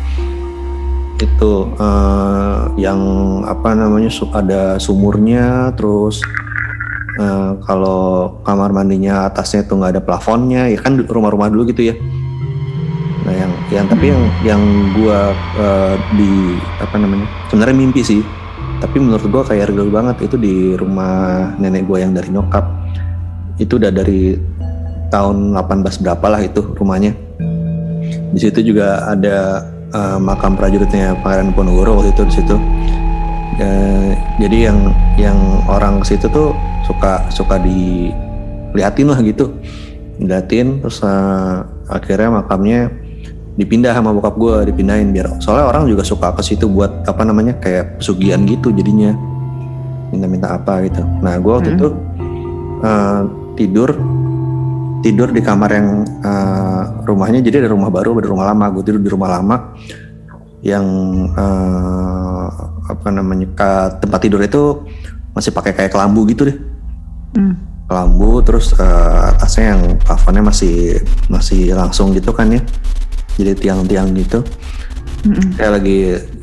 Itu uh, yang apa namanya ada sumurnya terus uh, kalau kamar mandinya atasnya tuh nggak ada plafonnya ya kan rumah-rumah dulu gitu ya. Yang tapi yang yang gue uh, di apa namanya sebenarnya mimpi sih. Tapi menurut gue kayak real banget itu di rumah nenek gue yang dari nyokap. Itu udah dari tahun 18 berapa lah itu rumahnya. Di situ juga ada uh, makam prajuritnya Pangeran Ponorogo waktu itu di situ. Uh, jadi yang yang orang ke situ tuh suka suka diliatin lah gitu. Diliatin terus uh, akhirnya makamnya dipindah sama bokap gue dipindahin biar soalnya orang juga suka ke situ buat apa namanya kayak pesugihan gitu jadinya. Minta-minta apa gitu. Nah gue waktu hmm. itu uh, tidur tidur di kamar yang uh, rumahnya jadi ada rumah baru ada rumah lama. Gue tidur di rumah lama yang uh, apa namanya ke tempat tidur itu masih pakai kayak kelambu gitu deh. Hmm. kelambu terus uh, atasnya yang kafannya masih masih langsung gitu kan ya. Jadi tiang-tiang gitu. Hmm. kayak lagi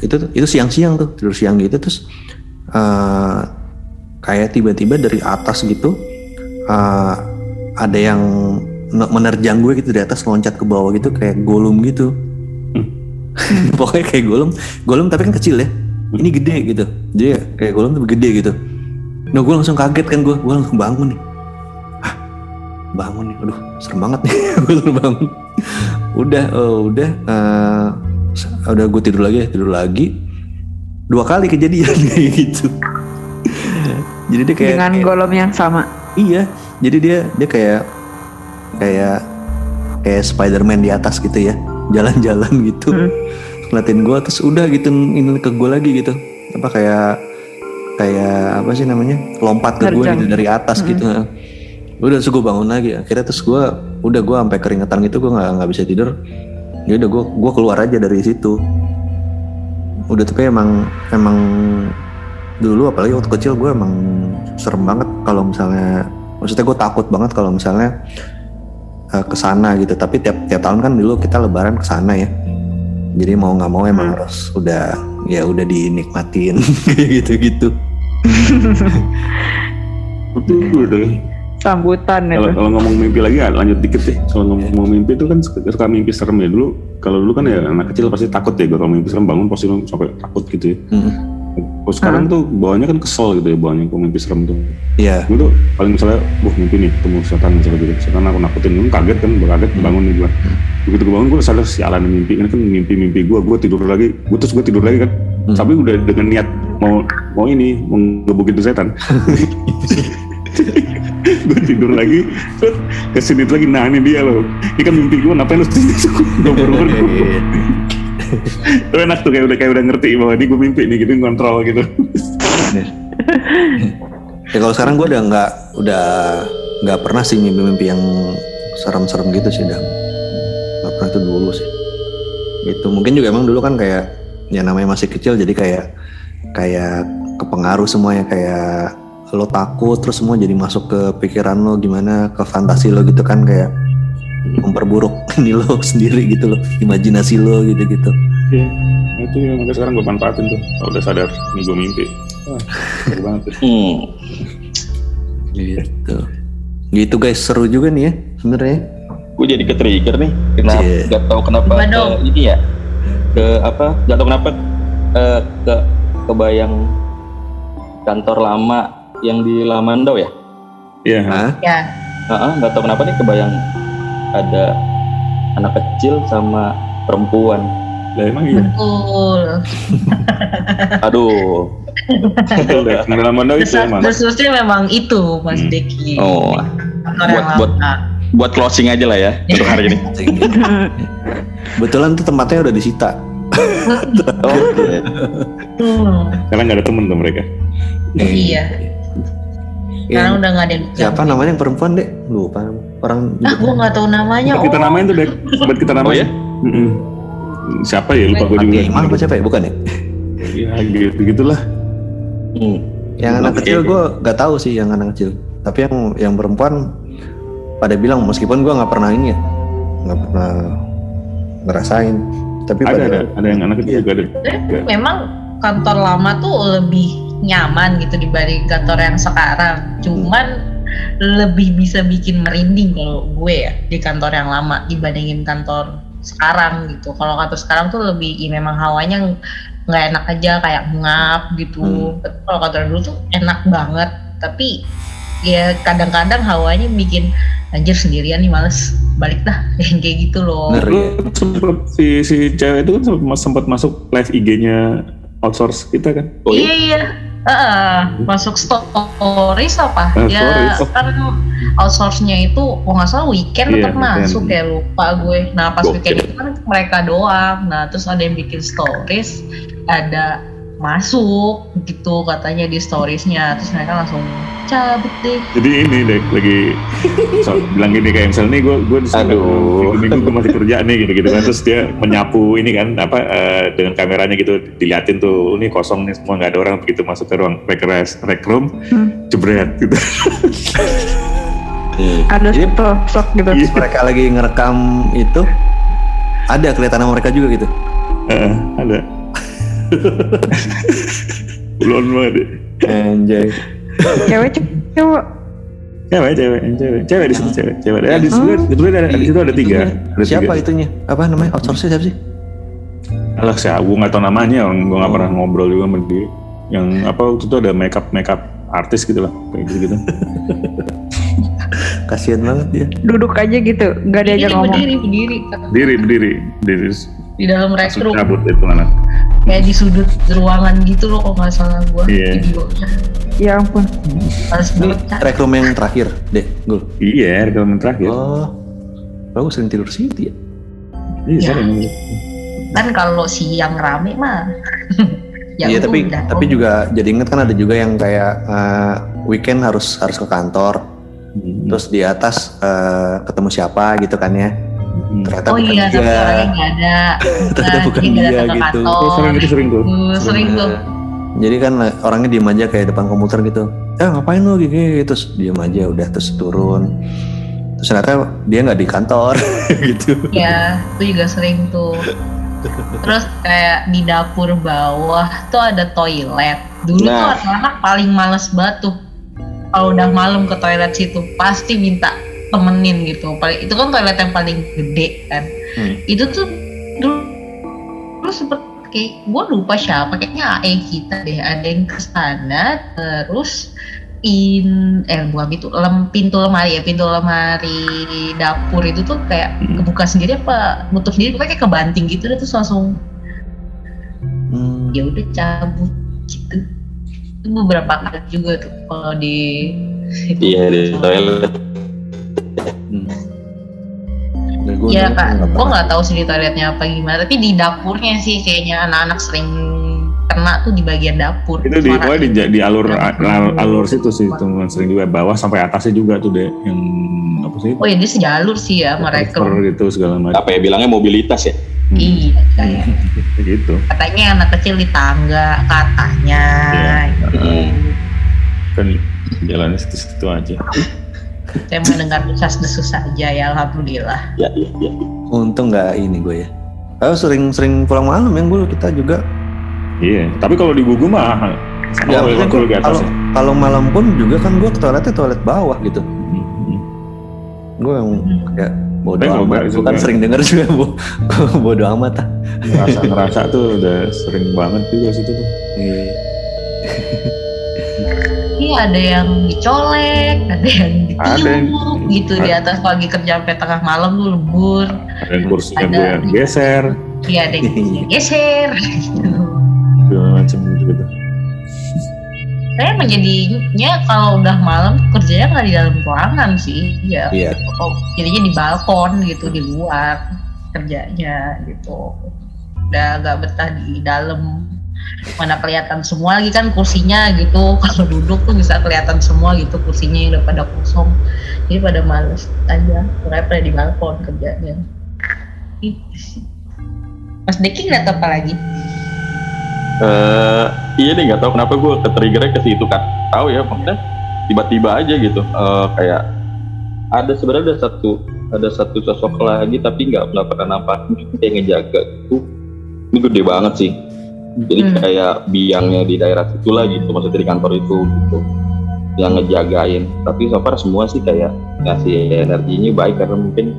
itu itu siang-siang tuh tidur siang gitu. Terus uh, kayak tiba-tiba dari atas gitu uh, ada yang menerjang gue gitu di atas loncat ke bawah gitu kayak golum gitu. Hmm. *laughs* pokoknya kayak golum golum tapi kan kecil ya. Ini gede gitu. Jadi kayak golum tapi gede gitu. Nah gue langsung kaget kan gue. Gue langsung bangun nih. Hah, bangun nih? Aduh serem banget nih. *laughs* Gue langsung bangun. Udah oh, udah uh, udah gue tidur lagi tidur lagi. Dua kali kejadian *laughs* kayak gitu.
Jadi dia kayak dengan kayak, golem yang sama.
Iya jadi dia dia kayak kayak kayak Spiderman di atas gitu ya. *laughs* Jalan-jalan gitu. Hmm. ngeliatin gue terus udah gitu ini ke gue lagi gitu. Apa kayak kayak apa sih namanya? Lompat ke gue gitu dari atas hmm. gitu. Udah terus gue bangun lagi. Akhirnya terus gue udah gue sampai keringetan gitu gue nggak nggak bisa tidur. Ya udah gue gue keluar aja dari situ. Udah tapi emang emang dulu apalagi waktu kecil gue emang serem banget. Kalau misalnya maksudnya gue takut banget kalau misalnya uh, ke sana gitu. Tapi tiap tiap tahun kan dulu kita lebaran ke sana ya. Jadi mau nggak mau emang hmm. harus udah ya udah dinikmatin *laughs* kayak gitu gitu
sambutan
kalau, kalau ngomong mimpi lagi lanjut dikit deh. Kalau ngomong, ngomong mimpi itu kan suka mimpi serem ya. Dulu kalau dulu kan ya anak kecil pasti takut ya kalau mimpi serem bangun pasti sampai takut gitu ya. Hmm Oh, sekarang hmm. tuh bawahnya kan kesel gitu ya bawahnya kok mimpi serem tuh.
Iya.
Yeah. Itu paling misalnya, buh mimpi nih ketemu setan misalnya gitu. Setan aku nakutin, gue kaget kan, gue kaget hmm. bangun nih gue. Hmm. Begitu gue bangun gue sadar sialan mimpi ini kan mimpi-mimpi gue, gue tidur lagi, gue terus gue tidur lagi kan. Hmm. Tapi udah dengan niat mau mau ini mau ngebukin tuh setan. *laughs* gue tidur lagi terus ke sini lagi nah ini dia loh ini kan mimpi gue ngapain lu gue baru *laughs* itu enak tuh kayak udah kayak udah ngerti bahwa ini gue mimpi nih gitu kontrol gitu.
Ya kalau sekarang gue udah nggak udah nggak pernah sih mimpi-mimpi yang serem-serem gitu sih udah. Nggak pernah itu dulu sih. Itu mungkin juga emang dulu kan kayak ya namanya masih kecil jadi kayak kayak kepengaruh semuanya kayak lo takut terus semua jadi masuk ke pikiran lo gimana ke fantasi lo gitu kan kayak memperburuk *laughs* ini lo sendiri gitu loh imajinasi lo gitu gitu.
Iya nah, itu ya makanya sekarang gue manfaatin tuh kalau udah sadar ini gue mimpi. Wah, seru banget. Hmm.
gitu. Gitu guys seru juga nih ya sebenarnya.
Gue jadi ke trigger nih. Kenapa yeah. gak tau kenapa ke, ini ya ke apa gak tau kenapa uh, ke kebayang kantor lama yang di Lamandau ya?
Iya. Yeah.
ya.
Uh, nggak tahu kenapa nih kebayang ada anak kecil sama perempuan.
Lah emang iya.
Betul. *laughs*
Aduh.
Pengalaman itu emang.
Khususnya memang itu Mas hmm. Deki.
Oh. Buat, buat, buat closing aja lah ya untuk hari ini. *laughs*
Betulan tuh tempatnya udah disita.
oh, iya. Hmm. Karena nggak ada temen tuh mereka.
Iya. Sekarang udah nggak ada yang
Siapa namanya yang perempuan deh? Lupa orang.
Ah, gue nggak tahu namanya.
Kita oh. namain tuh deh. Buat kita namain. Oh, ya? Mm -mm. Siapa ya? Lupa gue juga.
Imam apa siapa ya? Bukan ya?
Ya gitu gitulah.
Hmm. Yang anak kecil gue nggak tahu sih yang anak kecil. Tapi yang yang perempuan pada bilang meskipun gue nggak pernah ini ya, nggak pernah ngerasain. Tapi
ada, pada, ada, ada yang anak kecil iya. juga ada.
Memang kantor lama tuh lebih nyaman gitu dibanding kantor yang sekarang. Cuman lebih bisa bikin merinding kalau gue ya di kantor yang lama dibandingin kantor sekarang gitu kalau kantor sekarang tuh lebih ya memang hawanya nggak enak aja kayak ngap gitu
Hmm.
Tapi kalau kantor dulu tuh enak banget tapi ya kadang-kadang hawanya bikin anjir sendirian nih males balik dah *laughs* yang kayak gitu loh
Ngeri ya.
Sempet si si cewek itu kan sempat, sempat masuk live IG-nya outsource kita kan.
Oh
iya
iya?
Iya Heeh, masuk stories apa
Eh,
ya
stories.
kan outsource-nya itu kalau nggak salah weekend
Iya,
tetap masuk ya lupa gue nah pas
Gokil.
weekend itu kan mereka doang nah terus ada yang bikin stories ada masuk gitu katanya di storiesnya terus mereka langsung cabut deh
Jadi ini deh lagi *laughs* so, bilang gini kayak misalnya nih gue gue di sana,
Aduh.
minggu gue masih kerja nih gitu gitu kan terus dia menyapu ini kan apa eh, dengan kameranya gitu diliatin tuh ini kosong nih semua nggak ada orang begitu masuk ke ruang rec, rec room
Hmm.
jebret gitu.
Hmm.
Ada
Jadi-
sosok gitu.
Iya.
mereka lagi ngerekam itu ada kelihatan mereka juga gitu
Heeh, ada. *laughs* Ulon banget. deh.
anjay
Cewek cowok.
Cewek, cewek, cewek, cewek di situ cewek, cewek. Eh, di situ, di situ ada, di situ ada tiga. Ada
siapa
tiga.
itunya apa namanya outsource siapa sih
Alah, saya gue nggak tahu namanya, gue nggak pernah ngobrol juga sama dia. Yang apa waktu itu ada makeup makeup artis gitu lah, kayak gitu gitu.
kasihan banget dia
Duduk aja gitu. Gak
berdiri
diajak ngomong.
berdiri berdiri
Berdiri, berdiri, berdiri.
Di dalam rec
Langsung
room
cabut itu mana?
kayak di sudut ruangan gitu loh kalau nggak salah gue
Iya.
videonya
Ya ampun.
Males
ini yang terakhir deh gul
Iya, rekaman terakhir.
oh bagus sering tidur situ ya
Iya,
Ya. kan kalau siang rame mah *laughs* ya
iya tapi
udah.
tapi juga jadi inget kan ada juga yang kayak eh, weekend harus harus ke kantor
Hmm.
terus di atas eh, ketemu siapa gitu kan ya. Ternyata
oh
bukan
iya tapi
dia
orangnya nggak ada. *laughs*
Ternyata bukan. dia
ke
gitu.
kantor.
Oh, sering itu sering tuh.
Uh, sering tuh.
jadi kan eh, orangnya diem aja kayak depan komputer gitu. Eh ngapain lu? Gini terus diem aja udah terus turun. Terus ternyata dia nggak di kantor *laughs* gitu.
Ya itu juga sering tuh. Terus kayak di dapur bawah tuh ada toilet. Dulu
Nah.
tuh anak-anak paling males banget tuh. Kalau udah malam ke toilet situ pasti minta temenin gitu paling itu kan toilet yang paling gede kan
Hmm.
itu tuh dulu dulu kayak gue lupa siapa kayaknya AE kita deh ada yang ke sana terus in eh bukan pintu lem, pintu lemari ya pintu lemari dapur itu tuh kayak
Hmm.
kebuka sendiri apa nutup sendiri kayak kebanting gitu deh terus langsung
Hmm.
ya udah cabut gitu itu beberapa kali juga tuh kalau di
Iya di toilet.
Hmm. Nah, gua
ya kak, gue nggak tahu sih di toiletnya apa gimana, tapi di dapurnya sih kayaknya anak-anak sering kena tuh di bagian dapur.
Itu di, pokoknya di, di alur
Dapur.
alur, alur situ sih teman sering juga bawah sampai atasnya juga tuh deh yang apa sih?
Oh ya dia sejalur sih ya mereka.
Gitu segala macam.
Apa ya bilangnya mobilitas ya?
Iya kayak *laughs*
gitu.
katanya anak kecil di tangga katanya.
Iya.
gitu.
Kan jalannya situ-situ aja.
Saya mendengar desas-desus saja ya alhamdulillah.
Ya iya iya.
untung nggak ini gue ya Oh, sering-sering pulang malam yang gue kita juga
Iya, tapi kalau di Gugu mah
Ya,
kalau
kalau
ya.
kalau malam pun juga kan gue ke toiletnya toilet bawah gitu
Hmm.
gue yang kayak bodo
nggak
amat gue kan
juga.
sering denger juga *laughs* bo bodo amat ah
ngerasa ngerasa tuh udah sering banget juga situ tuh.
Iya.
Ada yang dicolek, ada yang ditiup gitu di atas pagi kerja sampai tengah malam tuh lembur.
Ada yang kursinya
Ada.
yang geser,
Iya ada yang geser *laughs* gitu.
segala macam gitu gitu.
saya menjadinya kalau udah malam kerjanya nggak di dalam ruangan sih ya
Iya.
Oh, jadinya di balkon gitu di luar kerjanya gitu udah nggak betah di dalam mana kelihatan semua lagi kan kursinya gitu *laughs* kalau duduk tuh bisa kelihatan semua gitu kursinya yang udah pada kosong jadi pada males aja makanya pada di balkon kerjanya. Mas Deki ngeliat apa lagi?
Eh iya nih nggak tahu kenapa gue ke triggernya ke situ kan. Tahu ya maksudnya tiba-tiba aja gitu. Eh kayak ada sebenarnya ada satu ada satu sosok lagi tapi nggak nggak pernah nampak kayak ngejaga itu ini gede banget sih. Jadi
Hmm.
kayak biangnya di daerah situ lah gitu, maksudnya di kantor itu gitu yang ngejagain. Tapi so far semua sih kayak ngasih energinya baik karena mungkin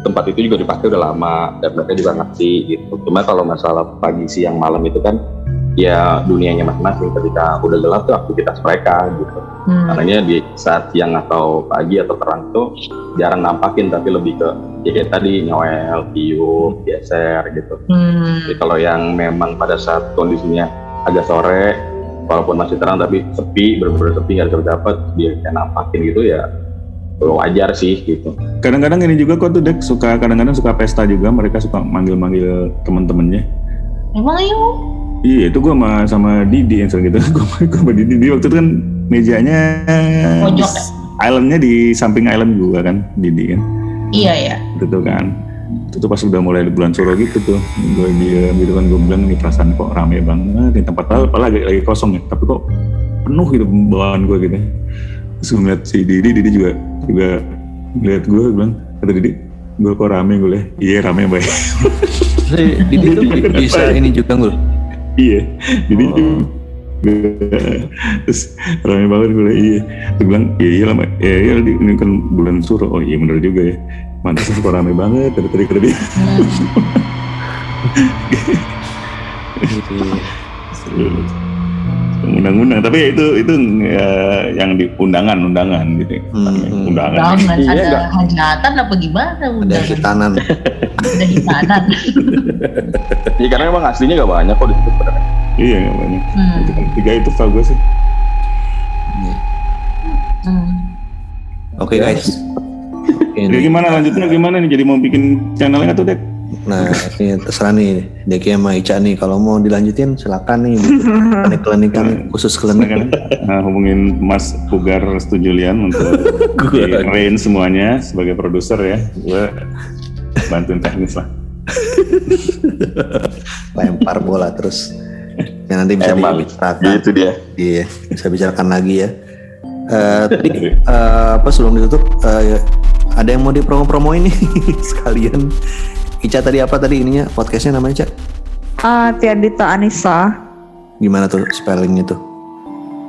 tempat itu juga dipakai udah lama dan mereka juga ngerti gitu cuma kalau masalah pagi siang malam itu kan ya dunianya masing-masing ketika udah gelap tuh aktivitas mereka gitu hmm. karena di saat siang atau pagi atau terang tuh jarang nampakin tapi lebih ke ya kayak tadi nyawel, tiup, geser gitu hmm. jadi kalau yang memang pada saat kondisinya agak sore walaupun masih terang tapi sepi benar-benar sepi nggak ada dapat dia kayak nampakin gitu ya wajar sih gitu.
Kadang-kadang ini juga kok tuh Dek suka kadang-kadang suka pesta juga mereka suka manggil-manggil temen-temennya.
Emang yuk?
Iya itu gue sama sama Didi yang sering gitu. *laughs* gue sama Didi di waktu itu kan mejanya Pojok ya? Islandnya di samping island gue kan Didi kan.
Iya ya.
Itu tuh kan. Itu tuh pas udah mulai bulan suro gitu tuh. Gue diam gitu kan gue bilang nih perasaan kok rame banget di tempat lain lagi, lagi kosong ya. Tapi kok penuh gitu bawaan gue gitu. Terus gue ngeliat si Didi, Didi juga juga ngeliat gue bilang kata Didi gue kok rame gue lihat iya rame baik.
Didi tuh *laughs* bisa ini juga gue
iya. Jadi oh. terus ramai banget gue iya. Terus bilang iya iya lama ya iya ini kan bulan suro. Oh iya bener juga ya. Mantas kok ramai banget dari tadi kerja undang-undang. Tapi ya itu itu ya, yang di undangan undangan gitu.
Hmm. undangan. Undangan. Ada iya, hajatan apa gimana
undangan. ada hitanan.
Ada hitanan. *laughs*
Ya karena emang aslinya gak banyak kok di situ
iya gak banyak. Hmm. itu kan tiga itu tau gue sih.
Hmm. oke okay, guys.
Jadi gimana? Lanjutnya gimana nih? Jadi mau bikin channelnya tuh dek
Nah, ini terserah nih Deki sama Ica nih kalau mau dilanjutin silakan nih klinik klinik *laughs* khusus klinik.
Nah, hubungin Mas Pugar Setujulian untuk *laughs* rain semuanya sebagai produser ya. Gue bantuin teknis lah. *laughs*
Lempar bola terus. Ya nanti bisa
Emang, dibicarakan. Itu dia.
Iya, bisa bicarakan lagi ya. Uh, tadi uh, apa sebelum ditutup uh, ada yang mau dipromo-promo ini sekalian Ica tadi apa tadi ininya podcastnya namanya Ica?
Uh, Tiandita Anissa.
Gimana tuh spellingnya tuh?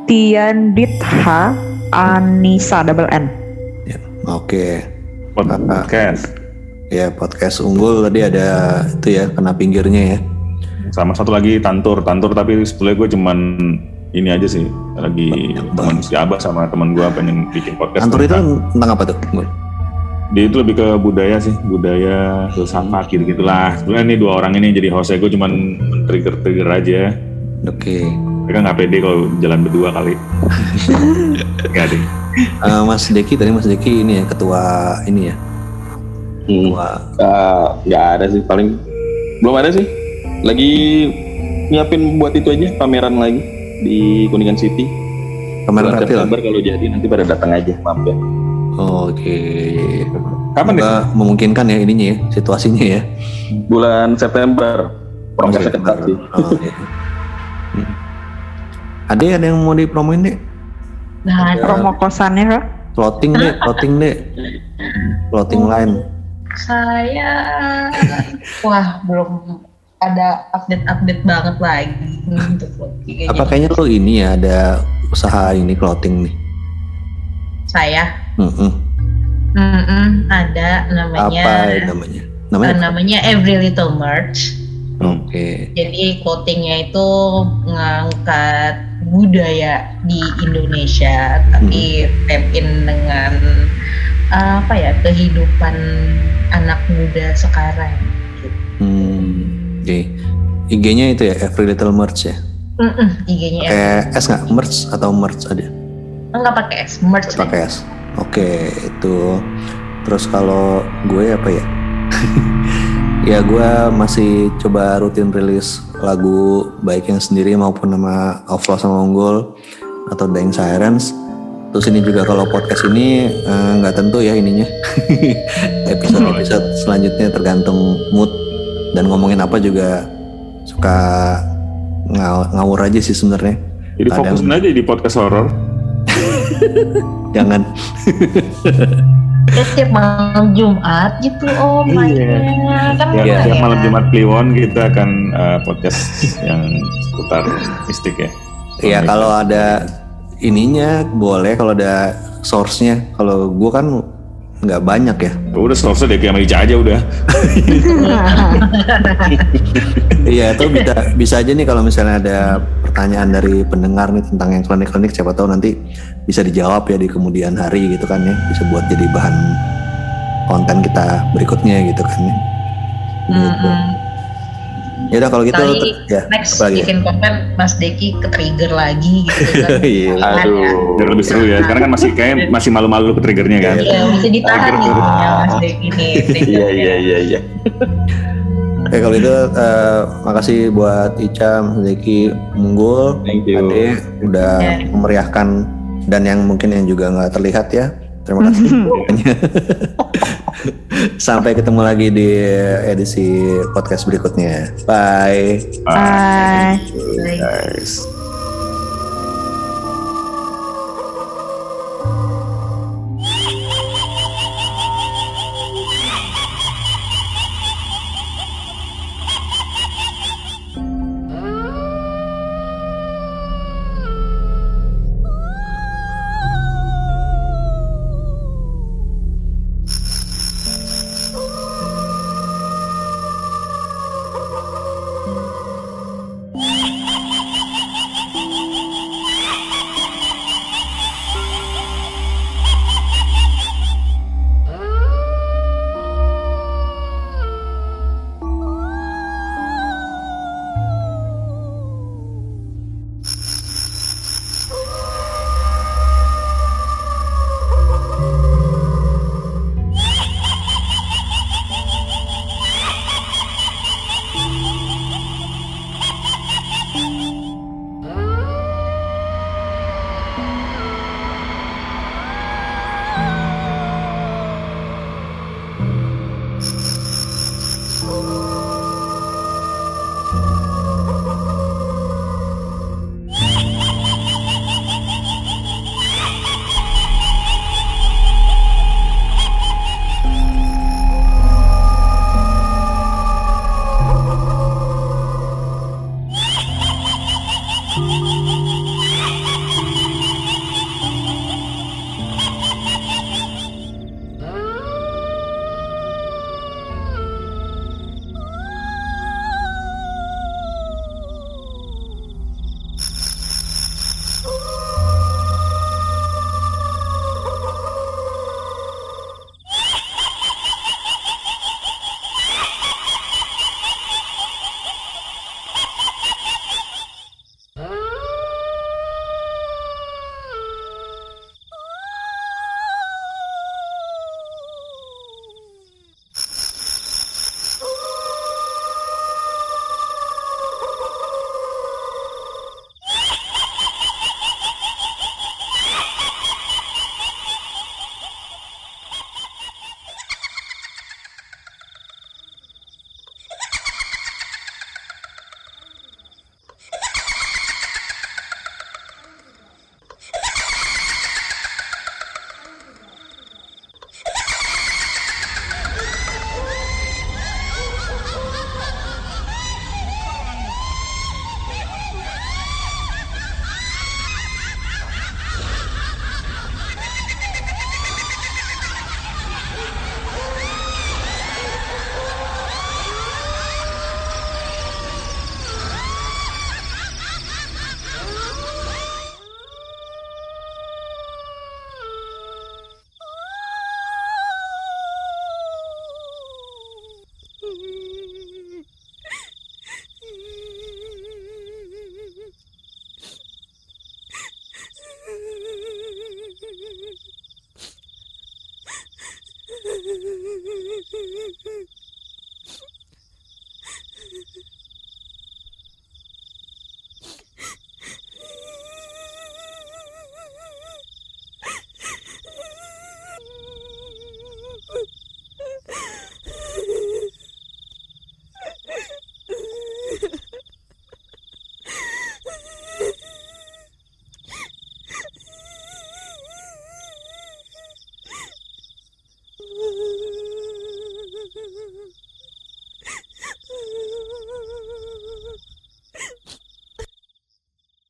Tianditha Anissa double N.
Ya, oke. Okay.
Podcast.
Ya podcast unggul tadi ada itu ya kena pinggirnya ya.
Sama satu lagi Tantur, Tantur tapi sebetulnya gue cuman ini aja sih lagi teman si Abah sama teman gue pengen bikin podcast.
Tantur itu tentang apa tuh?
Dia itu lebih ke budaya sih budaya filsafat gitu gitulah sebenarnya ini dua orang ini jadi hostnya gue cuman trigger trigger aja.
Oke. Okay.
mereka nggak pede kalau jalan berdua kali. *laughs* Nggak deh
uh, Mas Deki tadi Mas Deki ini ya ketua ini ya?
Ketua. Uh, nggak ada sih paling belum ada sih. Lagi nyiapin buat itu aja pameran lagi di Kuningan City.
Pameran September
kalau jadi nanti pada datang aja mampir
Oke. Okay. Kapan nih? Memungkinkan ya ininya ya, situasinya ya.
Bulan September. Kurang September. Oh, iya.
Hmm. Ada ada yang mau dipromoin deh?
Nah, ada promo kosannya kah?
Clothing deh, clothing deh. Clothing oh, line.
Saya wah belum ada update-update banget lagi untuk
clothing. Apa kayaknya lo ini ya ada usaha ini clothing nih?
Saya Mm-mm. Mm-mm, ada namanya.
Apa namanya?
Namanya, uh, namanya Every Little Merch.
Oke. Okay.
Jadi clothingnya itu ngangkat budaya di Indonesia, tapi hmm. tap in dengan uh, apa ya kehidupan anak muda sekarang.
Gitu. Hmm. Oke. Okay. IG-nya itu ya Every Little Merch ya.
Mm-mm, IG-nya.
Kayak S nggak merch atau merch ada?
Enggak pakai S, merch.
Pakai S. Oke, itu. Terus kalau gue apa ya? *laughs* ya gue masih coba rutin rilis lagu baik yang sendiri maupun nama Outlaw sama Unggul atau Dying Sirens. Terus ini juga kalau podcast ini eh, nggak uh, tentu ya ininya. *laughs* Episode-episode selanjutnya tergantung mood dan ngomongin apa juga suka ngaw ngawur aja sih sebenarnya.
Jadi fokusin aja di podcast horror. *laughs*
jangan. *laughs*
Setiap malam Jumat gitu oh my iya.
kan ya, tiap malam Jumat Kliwon kita akan uh, podcast yang seputar mistik ya.
Iya kalau ada ininya boleh. Kalau ada source-nya. Kalau gue kan nggak banyak ya.
Udah selesai deh sama Ica aja udah. *laughs*
Iya itu bisa bisa aja nih kalau misalnya ada pertanyaan dari pendengar nih tentang yang klinik-klinik siapa tahu nanti bisa dijawab ya di kemudian hari gitu kan ya bisa buat jadi bahan konten kita berikutnya gitu kan ya. Gitu. Ya udah kalau gitu
Kali
ya
next
apa lagi?
bikin konten Mas Deki ke trigger lagi gitu kan. *laughs*
Iya.
Aduh.
Biar lebih seru ya. Sekarang kan masih kayak masih malu-malu ke triggernya kan.
Iya, bisa ditahan nih ya Mas Deki nih. *laughs*
Iya
triggernya.
iya iya iya.
Oke kalau itu eh, makasih buat Ica, Mas Zeki, Munggul. Ade udah
Ya.
memeriahkan dan yang mungkin yang juga nggak terlihat ya. Terima kasih. *laughs* Sampai ketemu lagi di edisi podcast berikutnya. Bye.
Bye.
Guys.
Hehehehe